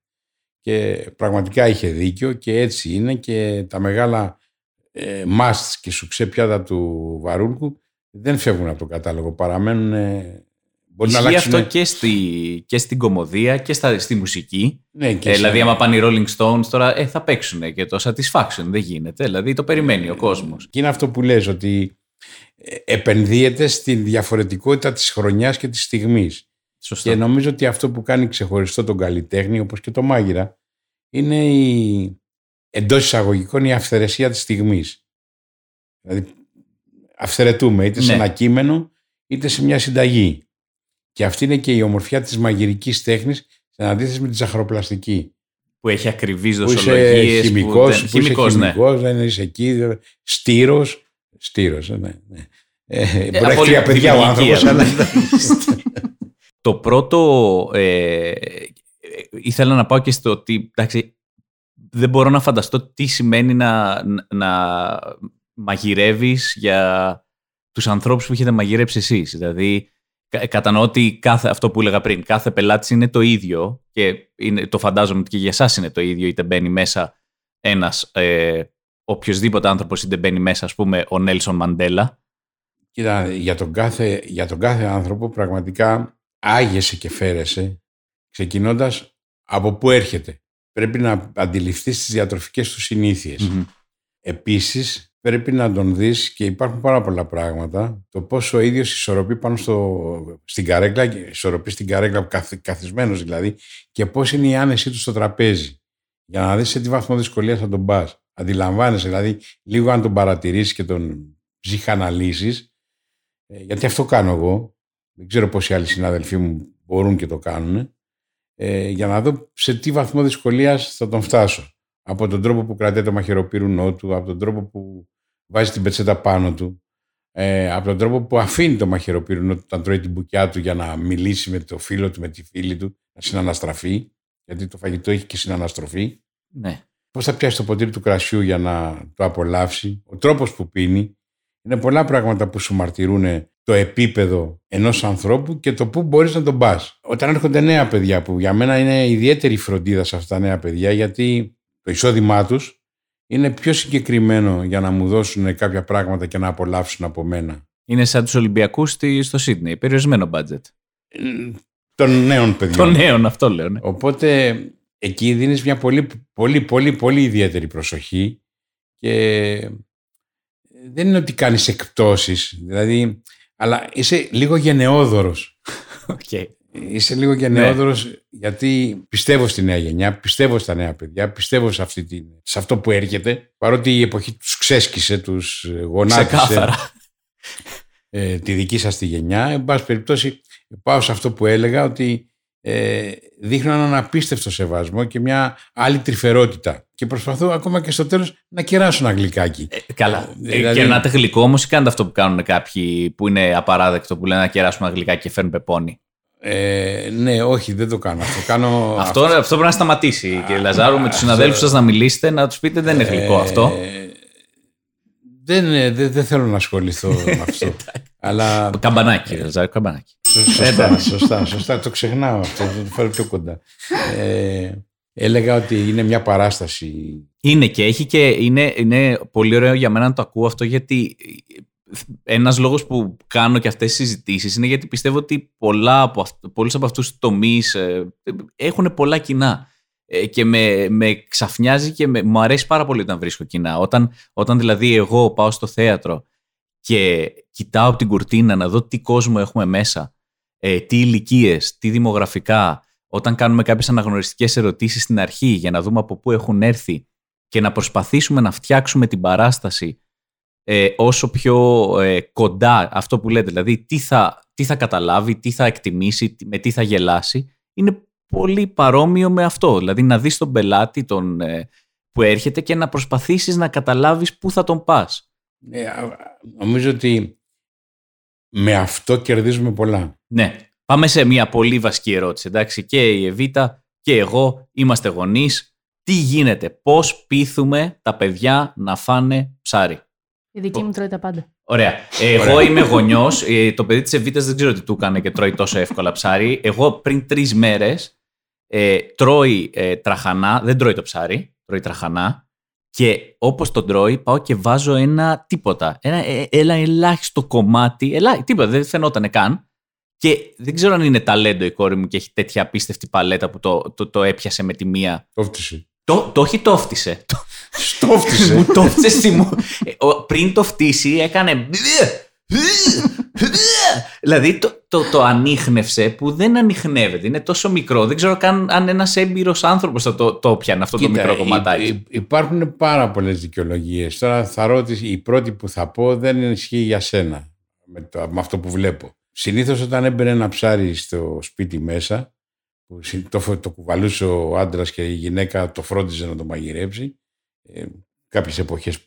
Και πραγματικά είχε δίκιο και έτσι είναι και τα μεγάλα ε, musts και σουξέ πιάτα του Βαρούλκου δεν φεύγουν από τον κατάλογο, παραμένουν. ε, Μπορεί να Ισχύει αλλάξουν. αυτό και, στη, και στην κομμωδία και στα, στη μουσική. Ναι, και Ε, σε- δηλαδή, άμα πάνε οι Rolling Stones τώρα, ε, θα παίξουν και το Satisfaction. Δεν γίνεται. Δηλαδή, το περιμένει ο κόσμος. Και είναι αυτό που λες ότι ε, επενδύεται στη διαφορετικότητα της χρονιάς και της στιγμής. Σωστό. Και νομίζω ότι αυτό που κάνει ξεχωριστό τον καλλιτέχνη, όπως και το μάγειρα, είναι η, εντός εισαγωγικών η αυθαιρεσία της στιγμής. Δηλαδή αυθαιρετούμε είτε σε Ναι. ένα κείμενο είτε σε μια συνταγή. Και αυτή είναι και η ομορφιά της μαγειρικής τέχνης σε αντίθεση με τη ζαχαροπλαστική. Που έχει ακριβείς Που είσαι δοσολογίες. χημικός, που, χημικός, είσαι ναι. χημικός, δεν είσαι εκεί, δεν- στήρος, στήρος, ε, ναι, ναι. Ε, μπορεί να έχει από τρία παιδιά ο δημιουργία, άνθρωπος, αλλά Το πρώτο. Ε, ε, ήθελα να πάω και στο ότι. Εντάξει, δεν μπορώ να φανταστώ τι σημαίνει να, να μαγειρεύεις για τους ανθρώπους που έχετε μαγειρέψει εσείς. Δηλαδή, κα- κατανοώ ότι κάθε, αυτό που έλεγα πριν, κάθε πελάτης είναι το ίδιο και είναι, το φαντάζομαι ότι και για εσάς είναι το ίδιο, είτε μπαίνει μέσα ένας ε, οποιοδήποτε άνθρωπος είτε μπαίνει μέσα, ας πούμε, ο Νέλσον Μαντέλα. Κοίτα, για τον, κάθε, για τον κάθε άνθρωπο πραγματικά άγεσαι και φέρεσαι ξεκινώντας από πού έρχεται. Πρέπει να αντιληφθείς τις διατροφικές του συνήθειες. Μμμ. Επίσης πρέπει να τον δεις και υπάρχουν πάρα πολλά πράγματα. Το πόσο ο ίδιος ισορροπεί πάνω στο, στην καρέκλα, και ισορροπεί στην καρέκλα καθ, καθισμένος δηλαδή και πώς είναι η άνεσή του στο τραπέζι. Για να δεις σε τι βαθμό δυσκολία θα τον πας. Αντιλαμβάνεσαι δηλαδή λίγο αν τον παρατηρήσεις και τον ψυχαναλύσεις ε, γιατί αυτό κάνω εγώ. Δεν ξέρω πόσοι άλλοι συνάδελφοί μου μπορούν και το κάνουν. Ε, για να δω σε τι βαθμό δυσκολίας θα τον φτάσω. Από τον τρόπο που κρατάει το μαχαιροπύρουνό του, από τον τρόπο που βάζει την πετσέτα πάνω του, ε, από τον τρόπο που αφήνει το μαχαιροπύρουνο του όταν τρώει την μπουκιά του για να μιλήσει με το φίλο του, με τη φίλη του, να συναναστραφεί, γιατί το φαγητό έχει και συναναστροφή. Ναι. Πώς θα πιάσει το ποτήρι του κρασιού για να το απολαύσει, ο τρόπος που πίνει. Είναι πολλά πράγματα που σου μαρτυρούν το επίπεδο ενός ανθρώπου και το πού μπορείς να τον πας. Όταν έρχονται νέα παιδιά που για μένα είναι ιδιαίτερη φροντίδα σε αυτά τα νέα παιδιά γιατί το εισόδημά τους είναι πιο συγκεκριμένο για να μου δώσουν κάποια πράγματα και να απολαύσουν από μένα. Είναι σαν τους Ολυμπιακούς στη- στο Σίδνεϊ, περιορισμένο budget. Ε, Των νέων παιδιών. Των νέων, αυτό λέω. Ναι. Οπότε εκεί δίνεις μια πολύ, πολύ, πολύ, πολύ ιδιαίτερη προσοχή και δεν είναι ότι κάνεις εκπτώσεις, δηλαδή, αλλά είσαι λίγο γενναιόδωρος. Okay. Είσαι λίγο γενναιόδωρος γιατί πιστεύω στη νέα γενιά, πιστεύω στα νέα παιδιά, πιστεύω σε, αυτή την, σε αυτό που έρχεται, παρότι η εποχή τους ξέσκησε, τους γονάτισε Ξεκάθαρα. ε, τη δική σας τη γενιά. Εν πάση περιπτώσει πάω σε αυτό που έλεγα ότι ε, δείχνω έναν απίστευτο σεβασμό και μια άλλη τρυφερότητα. Και προσπαθώ ακόμα και στο τέλος να κεράσω ένα γλυκάκι. Ε, καλά. Δηλαδή- Ε, κερνάτε γλυκό όμως ή κάνετε αυτό που κάνουν κάποιοι που είναι απαράδεκτο που λένε να κεράσουμε ένα γλυκάκι και φέρνουν πεπόνι. Ε, ναι, όχι, δεν το κάνω αυτό. Κάνω Αυτό, αυτό πρέπει να σταματήσει. Κύριε Λαζάρου, με τους συναδέλφους σας να μιλήσετε, να τους πείτε δεν είναι γλυκό αυτό. Ε, δεν, ε, δεν, δεν θέλω να ασχοληθώ με αυτό. Αλλά Καμπανάκι, κύριε Λαζάρου, καμπανάκι. Σωστά, σωστά, σωστά. Το ξεχνάω αυτό, θα το φέρω πιο κοντά. Ε, έλεγα ότι είναι μια παράσταση. Είναι και έχει και είναι, είναι πολύ ωραίο για μένα να το ακούω αυτό γιατί ένας λόγος που κάνω και αυτές τις συζητήσεις είναι γιατί πιστεύω ότι πολλά από αυτ, πολλούς από αυτούς τους τομείς ε, έχουν πολλά κοινά Ε, και με, με ξαφνιάζει και με, μου αρέσει πάρα πολύ όταν βρίσκω κοινά. Όταν, όταν δηλαδή εγώ πάω στο θέατρο και κοιτάω από την κουρτίνα να δω τι κόσμο έχουμε μέσα, ε, τι ηλικίες, τι δημογραφικά, όταν κάνουμε κάποιες αναγνωριστικές ερωτήσεις στην αρχή για να δούμε από πού έχουν έρθει και να προσπαθήσουμε να φτιάξουμε την παράσταση ε, όσο πιο ε, κοντά αυτό που λέτε, δηλαδή τι θα, τι θα καταλάβει, τι θα εκτιμήσει, τι- με τι θα γελάσει, είναι πολύ παρόμοιο με αυτό. Δηλαδή να δεις τον πελάτη τον, ε, που έρχεται και να προσπαθήσεις να καταλάβεις πού θα τον πας. Ε, α- α- νομίζω ότι με αυτό κερδίζουμε πολλά. Ναι, πάμε σε μια πολύ βασική ερώτηση. Εντάξει, και η Εβίτα και εγώ είμαστε γονείς. Τι γίνεται, πώς πείθουμε τα παιδιά να φάνε ψάρι; Η δική μου τρώει τα πάντα. Ωραία. Ε, Εγώ είμαι γονιός. Το παιδί της Εβίτας δεν ξέρω τι του έκανε και τρώει τόσο εύκολα ψάρι. Εγώ πριν τρεις μέρες ε, τρώει ε, τραχανά. Δεν τρώει το ψάρι, τρώει τραχανά. Και όπως τον τρώει, πάω και βάζω ένα τίποτα. Ένα, ε, ένα ελάχιστο κομμάτι. Ελά, τίποτα, δεν φαινόταν καν. Και δεν ξέρω αν είναι ταλέντο η κόρη μου και έχει τέτοια απίστευτη παλέτα που το, το, το έπιασε με τη μία. Το φτύσε. Το, το όχι το φτύσε. Το- Στο φτύσε. μου το φτύσε στη μου. Ε, ο- Πριν το φτύσει έκανε. Δηλαδή το, το, το ανείχνευσε που δεν ανοιχνεύεται. Είναι τόσο μικρό. Δεν ξέρω καν αν ένας έμπειρος άνθρωπος θα το, το πιάνει αυτό το μικρό κομματάκι. υ- υ- υπάρχουν πάρα πολλές δικαιολογίες. Τώρα θα ρωτήσω, η πρώτη που θα πω δεν ισχύει για σένα με, το, με αυτό που βλέπω. Συνήθως όταν έμπαινε ένα ψάρι στο σπίτι μέσα, που συ- το, φο- το κουβαλούσε ο άντρας και η γυναίκα το φρόντιζε να το μαγειρέψει, ε, κάποιες εποχές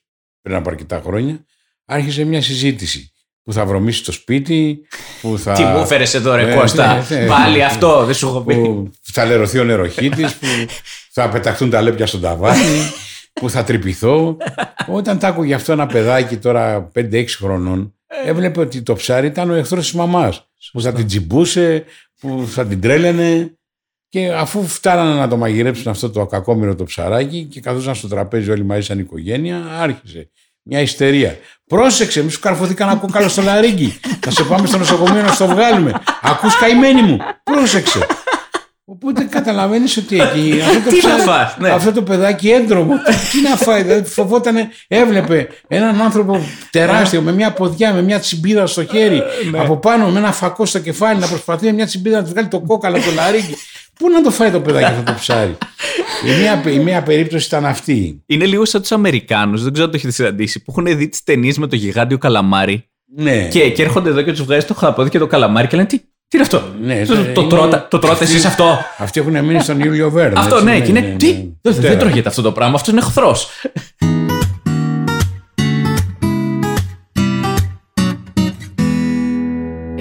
πριν από αρκετά χρόνια, άρχισε μια συζήτηση. Που θα βρωμίσει το σπίτι, που θα. Τι μου έφερες εδώ, ρε Ε, Κώστα; ναι, ναι, Πάλι ναι. αυτό, δεν σου έχω πει. που θα λερωθεί ο νεροχύτης, που θα πεταχτούν τα λέπια στον ταβάνι, που θα τρυπηθώ. Όταν τα άκουγε αυτό ένα παιδάκι τώρα 5-6 χρονών, έβλεπε ότι το ψάρι ήταν ο εχθρός της μαμάς, που θα την τσιμπούσε, που θα την τρέλαινε. Και αφού φτάνανε να το μαγειρέψουν αυτό το κακόμοιρο το ψαράκι και καθόσαν στο τραπέζι όλοι μαζί σαν οικογένεια, άρχισε μια ιστερία. Πρόσεξε, μη σου καρφωθεί κανένα κόκαλο στο λαρίγκι. Θα σε πάμε στο νοσοκομείο να στο βγάλουμε. Ακούς καημένη μου. Πρόσεξε. Οπότε καταλαβαίνεις ότι εκεί αυτό το, Τι να ψάρι- φας, ναι. αυτό το παιδάκι έντρομο, τι να φάει, δηλαδή φοβόταν, έβλεπε έναν άνθρωπο τεράστιο με μια ποδιά, με μια τσιμπίδα στο χέρι, Ναι. από πάνω με ένα φακό στο κεφάλι να προσπαθεί με μια τσιμπίδα να τους βγάλει το κόκαλο το λαρίκι. Πού να το φάει το παιδάκι αυτό το ψάρι; Η μία, η μία περίπτωση ήταν αυτή. Είναι λίγο σαν τους Αμερικάνους, δεν ξέρω αν το έχετε συναντήσει, που έχουν δει τις ταινίες με το γιγάντιο καλαμάρι Ναι. και, και έρχονται εδώ και τους βγάζει το χαπόδι και το καλαμάρι και λένε Τι, τι είναι αυτό; Ναι, το, ε, το, είναι- τρώτε, το τρώτε εσείς αυτό; Αυτοί έχουν μείνει στον Ιούλιο Βέρν. Αυτό έτσι, ναι, και είναι. ναι, Τι, ναι. δεν, δεν Τέρα. τρώγεται αυτό το πράγμα, αυτός είναι εχθρός.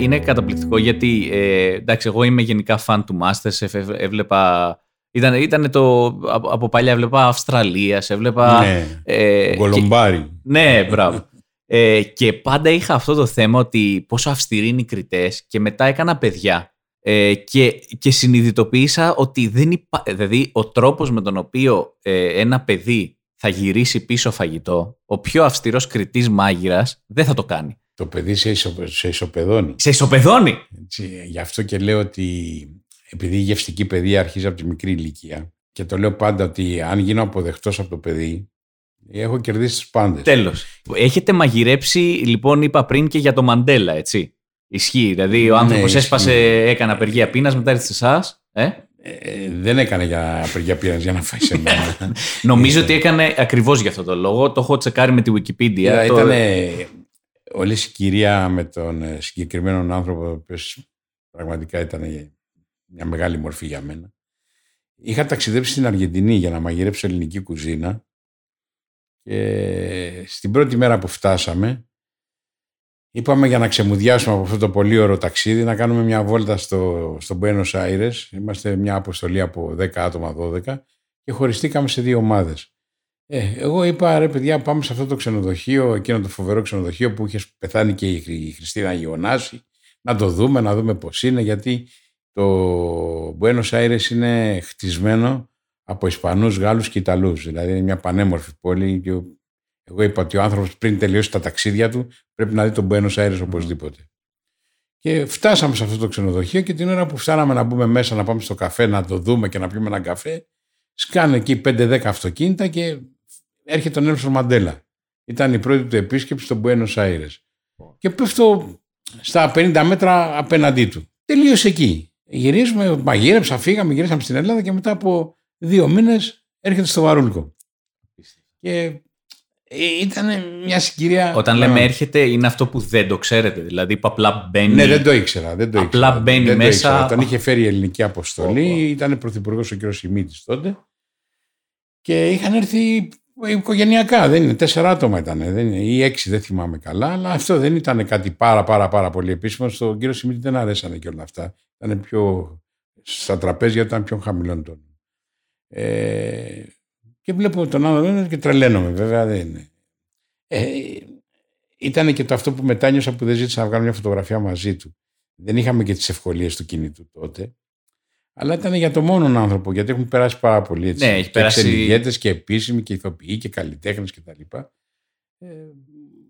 Είναι καταπληκτικό γιατί ε, εντάξει, εγώ είμαι γενικά φαν του Masterchef. εύ- Έβλεπα. Ήταν, ήτανε το, από, από παλιά έβλεπα Αυστραλίας, έβλεπα. Ναι. ε, και- Γκολομπάρι. ναι, μπράβο. Ε, και πάντα είχα αυτό το θέμα ότι πόσο αυστηροί είναι οι κριτές και μετά έκανα παιδιά. Ε, και, και συνειδητοποίησα ότι δεν υπά... δηλαδή ο τρόπος με τον οποίο ε, ένα παιδί θα γυρίσει πίσω φαγητό, ο πιο αυστηρός κριτής μάγειρας δεν θα το κάνει. Το παιδί σε, ισο, σε ισοπεδώνει. Σε ισοπεδώνει. Έτσι, γι' αυτό και λέω ότι επειδή η γευστική παιδεία αρχίζει από τη μικρή ηλικία και το λέω πάντα ότι αν γίνω αποδεκτός από το παιδί έχω κερδίσει τους πάντες. Τέλος. Έχετε μαγειρέψει, λοιπόν, είπα πριν και για το Μαντέλα, έτσι. Ισχύει. Δηλαδή, ο Ναι, άνθρωπος ισχύει. έσπασε, έκανε απεργία πείνας, μετά ήρθε σε εσάς. Ε; Ε, δεν έκανε για απεργία πείρας για να φάει σε μένα. Νομίζω ότι έκανε ακριβώς για αυτό το λόγο. Το έχω τσεκάρει με τη Wikipedia. Ήταν το... όλη η κυρία με τον ε, συγκεκριμένο άνθρωπο, ο οποίος πραγματικά ήταν μια μεγάλη μορφή για μένα. Είχα ταξιδέψει στην Αργεντινή για να μαγειρέψω ελληνική κουζίνα και στην πρώτη μέρα που φτάσαμε είπαμε για να ξεμουδιάσουμε από αυτό το πολύ ωραίο ταξίδι να κάνουμε μια βόλτα στο, στο Buenos Aires. Είμαστε μια αποστολή από 10 άτομα, 12 και χωριστήκαμε σε δύο ομάδες. Ε, εγώ είπα ρε παιδιά πάμε σε αυτό το ξενοδοχείο, εκείνο το φοβερό ξενοδοχείο που είχες πεθάνει και η, Χρυ- η Χριστίνα Ιωνάση, να το δούμε, να δούμε πώς είναι, γιατί το Buenos Aires είναι χτισμένο από Ισπανούς, Γάλλους και Ιταλούς. Δηλαδή είναι μια πανέμορφη πόλη και ο- εγώ είπα ότι ο άνθρωπος πριν τελειώσει τα ταξίδια του πρέπει να δει τον Buenos Aires οπωσδήποτε. Και φτάσαμε σε αυτό το ξενοδοχείο και την ώρα που φτάναμε να μπούμε μέσα, να πάμε στο καφέ, να το δούμε και να πιούμε ένα καφέ, σκάνε εκεί 5-10 αυτοκίνητα και έρχεται ο Νέλσον Μαντέλα. Ήταν η πρώτη του επίσκεψη στο Buenos Aires. Και πέφτω στα 50 μέτρα απέναντί του. Τελείωσε εκεί. Γυρίζουμε, μαγείρεψα, φύγαμε, γυρίσαμε στην Ελλάδα και μετά από δύο μήνες έρχεται στο Βαρούλκο. Και ήταν μια συγκυρία. Όταν λέμε έρχεται, είναι αυτό που δεν το ξέρετε. Δηλαδή, που απλά μπαίνει. Ναι, δεν το ήξερα. Δεν το Απλά ήξερα. μπαίνει δεν το μέσα. ήξερα. Τον είχε φέρει η ελληνική αποστολή, Ω, ω. ήταν πρωθυπουργός ο κ. Σιμίτης τότε. Και είχαν έρθει οικογενειακά. Δεν είναι, τέσσερα άτομα ήταν. Δεν είναι, ή έξι, δεν θυμάμαι καλά. Αλλά αυτό δεν ήταν κάτι πάρα πάρα πάρα πολύ επίσημο. Στον κύριο Σιμίτη δεν αρέσανε και όλα αυτά. Ήταν πιο. Στα τραπέζια ήταν πιο χαμηλών τόνων. Ε, και βλέπω τον άλλο και τρελαίνομαι, βέβαια δεν είναι. Ε, ήταν και το αυτό που μετάνιωσα που δεν ζήτησα να βγάλω μια φωτογραφία μαζί του. Δεν είχαμε και τις ευκολίες του κινητού τότε. Αλλά ήταν για το μόνον άνθρωπο, γιατί έχουν περάσει πάρα πολύ έτσι. Ναι, έχει και περάσει- ξενιγέτες και επίσημοι και ηθοποιοί και καλλιτέχνες και τα λοιπά. Ε,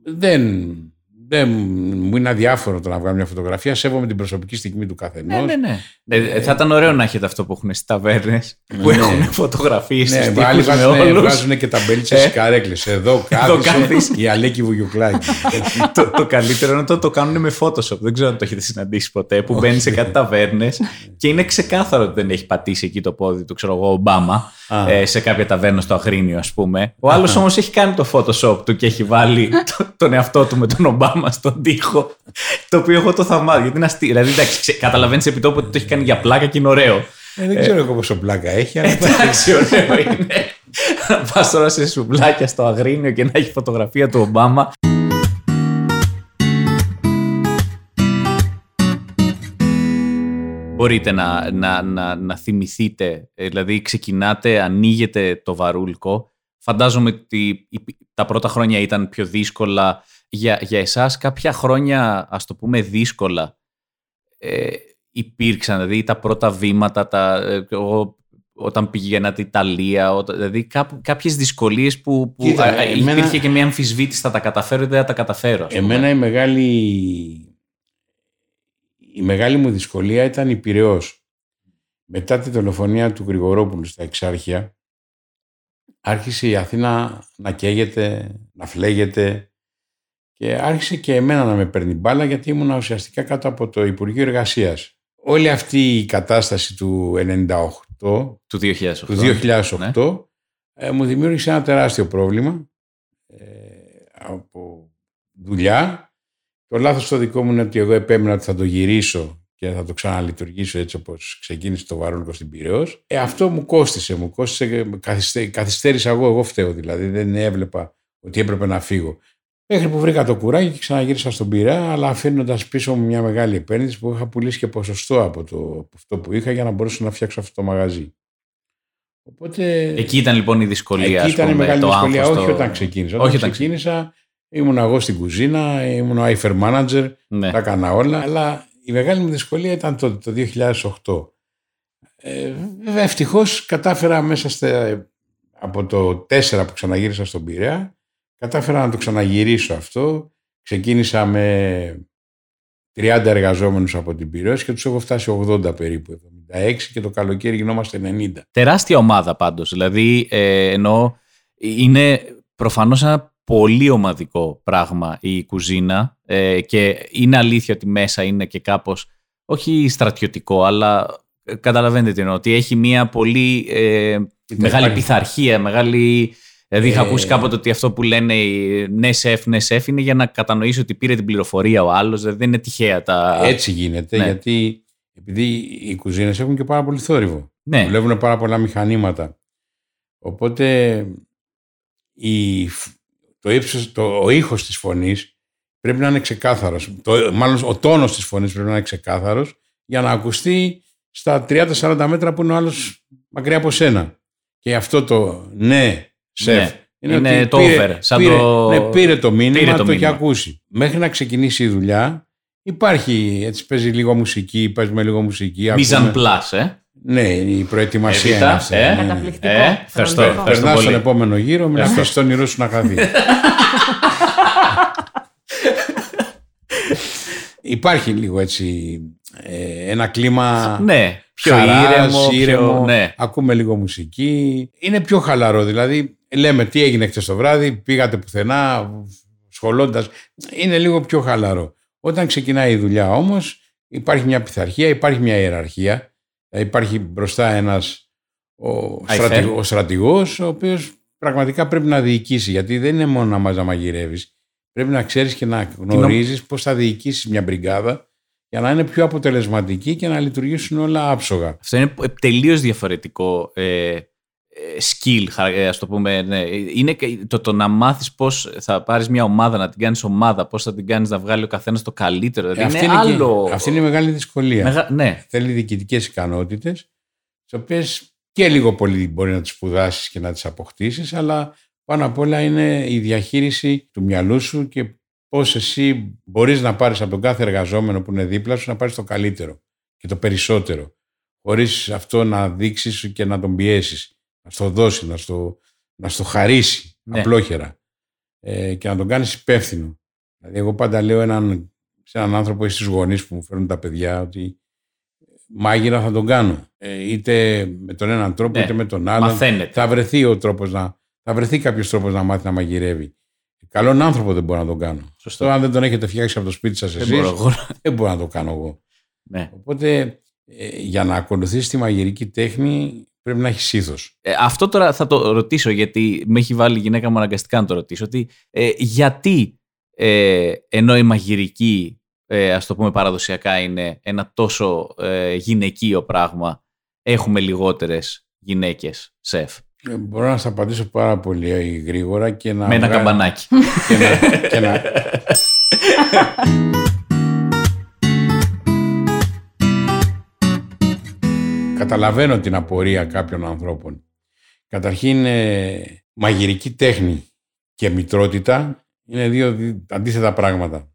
δεν, δεν μου είναι αδιάφορο το να βγάλω μια φωτογραφία. Σέβομαι την προσωπική στιγμή του καθενός. Ναι, ναι, ναι. Ε, θα ήταν ωραίο να έχετε αυτό που έχουν στις ταβέρνες. Που Ναι. έχουν φωτογραφίες Ναι, στι βάλει, με βάζουν, όλους. βάζουν και ταμπέλιτσε Ε. στι καρέκλε. Εδώ κάθεις. κάθισε η Αλέκη Βουγιουκλάκη. το, το καλύτερο είναι το το κάνουν με Photoshop. Δεν ξέρω αν το έχετε συναντήσει ποτέ. Που μπαίνει σε κάτι ταβέρνες και είναι ξεκάθαρο ότι δεν έχει πατήσει εκεί το πόδι του, ξέρω εγώ, Ομπάμα. Α. ε, σε κάποια ταβέρνα στο Αγρίνιο, ας πούμε. Ο άλλος όμως έχει κάνει το Photoshop του και έχει βάλει το- τον εαυτό του με τον Ομπάμα στον τοίχο. Το οποίο εγώ το θαυμάζω. Γιατί είναι αστείο. Δηλαδή, εντάξει, καταλαβαίνεις επί τόπου ότι το έχει κάνει για πλάκα και είναι ωραίο. Ε, δεν ξέρω εγώ πόσο πλάκα έχει, αλλά Εντάξει, ωραίο είναι. Να πας τώρα σε σουβλάκια στο Αγρίνιο και να έχει φωτογραφία του Ομπάμα. Μπορείτε να, να, να, να θυμηθείτε, ε, δηλαδή ξεκινάτε, ανοίγετε το βαρούλκο. Φαντάζομαι ότι η- τα πρώτα χρόνια ήταν πιο δύσκολα. Για, για εσάς κάποια χρόνια, ας το πούμε, δύσκολα ε, υπήρξαν, δηλαδή τα πρώτα βήματα, τα, ε, εγώ, όταν πηγαίνατε Ιταλία, όταν, δηλαδή κάπου, κάποιες δυσκολίες που, που Κοίτα, α, α, εμένα- υπήρχε και μια αμφισβήτηση, θα τα καταφέρω ή δεν θα τα καταφέρω. ας πούμε. εμένα η μεγάλη, η μεγάλη μου δυσκολία ήταν η Πειραιώς. Μετά τη δολοφονία του Γρηγορόπουλου στα Εξάρχεια, άρχισε η Αθήνα να καίγεται, να φλέγεται και άρχισε και εμένα να με παίρνει μπάλα γιατί ήμουν ουσιαστικά κάτω από το Υπουργείο Εργασίας. Όλη αυτή η κατάσταση του 98 του 2008. του 2008 Ναι. ε, μου δημιούργησε ένα τεράστιο πρόβλημα ε, από δουλειά. Το λάθος το δικό μου είναι ότι εγώ επέμεινα ότι θα το γυρίσω και θα το ξαναλειτουργήσω έτσι όπως ξεκίνησε το Βαρούλικο στην Πυραιός. Ε, αυτό μου κόστισε, μου κόστισε, καθυστέ, καθυστέρησα εγώ, εγώ φταίω δηλαδή, δεν έβλεπα ότι έπρεπε να φύγω. Μέχρι που βρήκα το κουράγιο και ξαναγύρισα στον Πειραιά, αλλά αφήνοντας πίσω μου μια μεγάλη επένδυση που είχα πουλήσει και ποσοστό από, το, από αυτό που είχα για να μπορέσω να φτιάξω αυτό το μαγαζί. Οπότε. Εκεί ήταν λοιπόν η δυσκολία. Εκεί ας ήταν η πούμε, μεγάλη το δυσκολία, άγχος, όχι το- όταν ξεκίνησα. Όχι Όταν όταν ξεκίνησα, ήμουν εγώ στην κουζίνα, ήμουν ο Eifer Manager, Ναι. τα έκανα όλα, αλλά η μεγάλη μου δυσκολία ήταν τότε, το 2008. Ε, βέβαια, ευτυχώς κατάφερα μέσα στα, από το 4 που ξαναγύρισα στον Πειραιά, κατάφερα να το ξαναγυρίσω αυτό. Ξεκίνησα με 30 εργαζόμενους από την Πειραιώς και τους έχω φτάσει 80 περίπου, 76 και το καλοκαίρι γινόμαστε 90. Τεράστια ομάδα πάντως. Δηλαδή, ε, ενώ είναι προφανώς ένα πολύ ομαδικό πράγμα η κουζίνα ε, και είναι αλήθεια ότι μέσα είναι και κάπως, όχι στρατιωτικό, αλλά ε, καταλαβαίνετε τι εννοώ, ότι έχει μια πολύ ε, μεγάλη υπάρχει- πειθαρχία, μεγάλη... Δηλαδή είχα Ε, ακούσει κάποτε ότι αυτό που λένε οι ναι σεφ, ναι σεφ είναι για να κατανοήσει ότι πήρε την πληροφορία ο άλλος, δηλαδή δεν είναι τυχαία τα... Έτσι γίνεται, Ναι. γιατί επειδή οι κουζίνες έχουν και πάρα πολύ θόρυβο. ναι, Δουλεύουν πάρα πολλά μηχανήματα. Οπότε η, φ- το ύψος, το, ο ήχος της φωνής πρέπει να είναι ξεκάθαρος. Το, μάλλον ο τόνος της φωνής πρέπει να είναι ξεκάθαρος για να ακουστεί στα 30-40 μέτρα που είναι ο άλλος μακριά από σένα. Και αυτό το ναι, σεφ, Ναι. Είναι το over, σαν πήρε, το- ναι, πήρε το μήνυμα, πήρε το το, έχει μήνυμα. ακούσει. Μέχρι να ξεκινήσει η δουλειά υπάρχει, έτσι παίζει λίγο μουσική, παίζουμε λίγο μουσική. Mise en ακούμε- place, ε. Ναι, η προετοιμασία Εβίτα, είναι αυτή. ε. ναι, ναι. Καταπληκτικό. Ε, ευχαριστώ, Φροντικό. ευχαριστώ. Περνά στον πολύ. επόμενο γύρο, μην αφήσει τον όνειρό σου να χαθεί. Υπάρχει λίγο έτσι ε, ένα κλίμα Ναι, πιο χαράς, ήρεμο, ήρεμο, πιο... Ναι. ακούμε λίγο μουσική. Είναι πιο χαλαρό, δηλαδή λέμε τι έγινε χτες το βράδυ, πήγατε πουθενά, σχολώντας. Είναι λίγο πιο χαλαρό. Όταν ξεκινάει η δουλειά όμως υπάρχει μια πειθαρχία, υπάρχει μια ιεραρχία. Δηλαδή, Υπάρχει μπροστά ένας ο, Αϊφέρ. στρατηγ, ο στρατηγός ο οποίος πραγματικά πρέπει να διοικήσει γιατί δεν είναι μόνο να μας να μαγειρεύεις. Πρέπει να ξέρεις και να γνωρίζεις πώς θα διοικήσεις μια μπριγκάδα για να είναι πιο αποτελεσματική και να λειτουργήσουν όλα άψογα. Αυτό είναι τελείως διαφορετικό ε, ε, skill, χα- ε, ας το πούμε. Ναι. Είναι και το, το να μάθεις πώς θα πάρεις μια ομάδα, να την κάνεις ομάδα, πώς θα την κάνεις να βγάλει ο καθένας το καλύτερο. Ε, Δηλαδή αυτή, είναι είναι και- άλλο... αυτή είναι η μεγάλη δυσκολία. Μεγα- Ναι, Θέλει διοικητικές ικανότητες, τις οποίες και λίγο πολύ μπορεί να τις σπουδάσεις και να τις αποκτήσεις, αλλά πάνω απ' όλα είναι η διαχείριση του μυαλού σου και πώς εσύ μπορείς να πάρεις από τον κάθε εργαζόμενο που είναι δίπλα σου να πάρεις το καλύτερο και το περισσότερο. Χωρίς αυτό να δείξεις και να τον πιέσεις, να στο δώσει, να στο, να στο χαρίσει Ναι. απλόχερα ε, και να τον κάνεις υπεύθυνο. Δηλαδή, εγώ πάντα λέω έναν, σε έναν άνθρωπο ή στι γονείς που μου φέρνουν τα παιδιά ότι μάγειρα θα τον κάνω. Ε, είτε με τον έναν τρόπο, Ναι. είτε με τον άλλον. Μαθαίνετε. Θα βρεθεί ο τρόπος να. Θα βρεθεί κάποιος τρόπος να μάθει να μαγειρεύει. Καλόν άνθρωπο δεν μπορώ να τον κάνω. Σωστό. Αυτό, αν δεν τον έχετε φτιάξει από το σπίτι σας Δεν εσείς, μπορώ εγώ. δεν μπορώ να το κάνω εγώ. Ναι. Οπότε ε, για να ακολουθήσει τη μαγειρική τέχνη πρέπει να έχεις ήθο. Ε, αυτό τώρα θα το ρωτήσω γιατί με έχει βάλει η γυναίκα μου αναγκαστικά να το ρωτήσω. Ότι, ε, γιατί ε, ενώ η μαγειρική, ε, ας το πούμε παραδοσιακά, είναι ένα τόσο ε, γυναικείο πράγμα, έχουμε λιγότερες γυναίκες σεφ; Ε, Μπορώ να σας απαντήσω πάρα πολύ γρήγορα και να. με ένα βγάλω- καμπανάκι. Και να, και να... Καταλαβαίνω την απορία κάποιων ανθρώπων. Καταρχήν, ε, μαγειρική τέχνη και μητρότητα είναι δύο δι- αντίθετα πράγματα.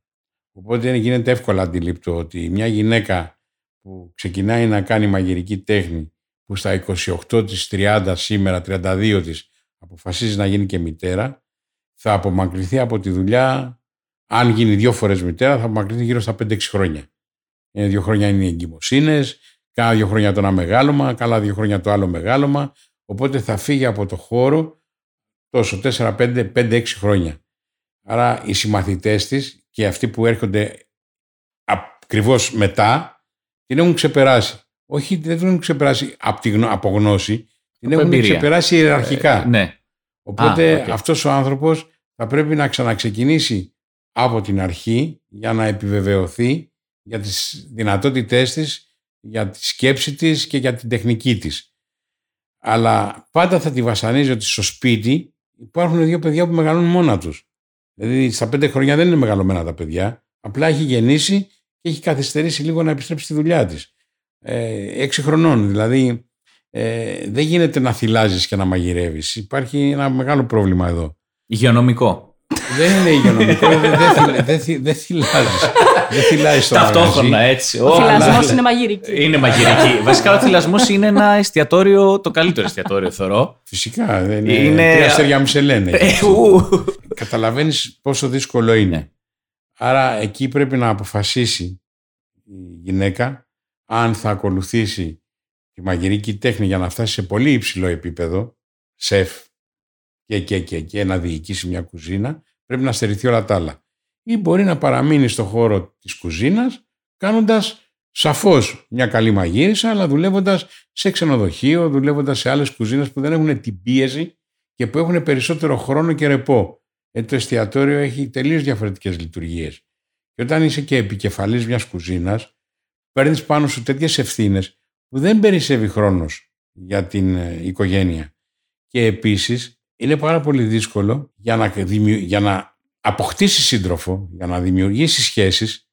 Οπότε γίνεται εύκολα αντιλήπτο ότι μια γυναίκα που ξεκινάει να κάνει μαγειρική τέχνη που στα 28 της, 30 σήμερα, 32 της αποφασίζει να γίνει και μητέρα θα απομακρυνθεί από τη δουλειά αν γίνει δύο φορές μητέρα θα απομακρυνθεί γύρω στα 5-6 χρόνια. Ε, δύο χρόνια είναι οι εγκυμοσύνες, κάνα δύο χρόνια το ένα μεγάλωμα, καλά δύο χρόνια το άλλο μεγάλωμα, οπότε θα φύγει από το χώρο τόσο 4-5, 5-6 χρόνια. Άρα οι συμμαθητές της και αυτοί που έρχονται ακριβώς μετά την έχουν ξεπεράσει. Όχι, δεν την έχουν ξεπεράσει από, τη γνω- από γνώση, την Από έχουν εμπειρία. ξεπεράσει ιεραρχικά. Ε, ναι. Οπότε Α, οκ. αυτός ο άνθρωπος θα πρέπει να ξαναξεκινήσει από την αρχή για να επιβεβαιωθεί για τις δυνατότητές της, για τη σκέψη της και για την τεχνική της. Αλλά πάντα θα τη βασανίζει ότι στο σπίτι υπάρχουν δύο παιδιά που μεγαλώνουν μόνα τους. Δηλαδή στα πέντε χρόνια δεν είναι μεγαλωμένα τα παιδιά, απλά έχει γεννήσει και έχει καθυστερήσει λίγο να επιστρέψει στη δουλειά της. Ε, έξι χρονών, δηλαδή ε, δεν γίνεται να θυλάζεις και να μαγειρεύεις. Υπάρχει ένα μεγάλο πρόβλημα εδώ. Υγειονομικό. Δεν είναι υγειονομικό, δεν, δεν, θυ- δεν, θυ- δεν θυλάζεις. δεν θυλάζεις στο Ταυτόχρονα μαγαζί. έτσι. Ο Ω, θυλασμός αλλά- είναι μαγειρική. Είναι μαγειρική. Βασικά ο θυλασμός είναι ένα εστιατόριο, το καλύτερο εστιατόριο θεωρώ. Φυσικά, δεν είναι, Είναι- τρία αστέρια Μισελέν έχει. Ε, ου. Καταλαβαίνεις πόσο δύσκολο είναι. Ναι. Άρα εκεί πρέπει να αποφασίσει η γυναίκα αν θα ακολουθήσει τη μαγειρική τέχνη για να φτάσει σε πολύ υψηλό επίπεδο, σεφ και, και, και, και να διοικήσει μια κουζίνα, πρέπει να στερηθεί όλα τα άλλα. Ή μπορεί να παραμείνει στο χώρο της κουζίνας κάνοντας σαφώς μια καλή μαγείρισα, αλλά δουλεύοντας σε ξενοδοχείο, δουλεύοντας σε άλλες κουζίνες που δεν έχουν την πίεση και που έχουν περισσότερο χρόνο και ρεπό. Γιατί το εστιατόριο έχει τελείως διαφορετικές λειτουργίες. Και όταν είσαι και επικεφαλής μιας κουζίνας, παίρνεις πάνω σου τέτοιες ευθύνες που δεν περισσεύει χρόνος για την ε, οικογένεια. Και επίσης είναι πάρα πολύ δύσκολο για να, δημιου- για να αποκτήσει σύντροφο, για να δημιουργήσει σχέσεις,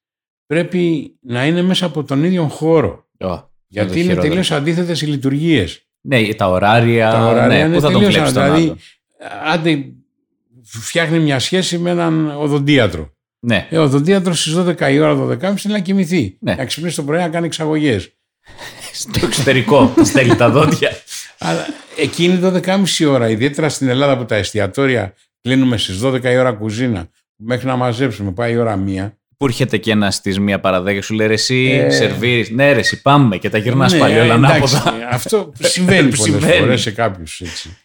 πρέπει να είναι μέσα από τον ίδιο χώρο. Ω, Γιατί το είναι χειρότερο. τελείως αντίθετες οι λειτουργίες. Ναι, τα ωράρια. Τα ωράρια ναι, είναι πού θα τον τελείως βλέπεις τον δηλαδή, άλλον; άντε φτιάχνει μια σχέση με έναν οδοντίατρο. Ναι. Ε, ο οδοντίατρος στις 12 η ώρα, 12.30 θέλει να κοιμηθεί. Ναι. Να ξυπνήσει το πρωί να κάνει εξαγωγές. Στο εξωτερικό. τα στέλνει τα δόντια. Αλλά εκείνη 12.30 η ώρα, ιδιαίτερα στην Ελλάδα που τα εστιατόρια κλείνουμε στις 12 η ώρα κουζίνα, μέχρι να μαζέψουμε πάει η ώρα μία. Που έρχεται και ένας της μία παραδέκα σου λέει ρε, εσύ Ε. σερβίρεις. Ναι, ρε, εσύ πάμε και τα γυρνάς Ναι, πάλι όλα εντάξει, ανάποδα. Αυτό συμβαίνει πολλές Συμβαίνει. φορές σε κάποιους έτσι.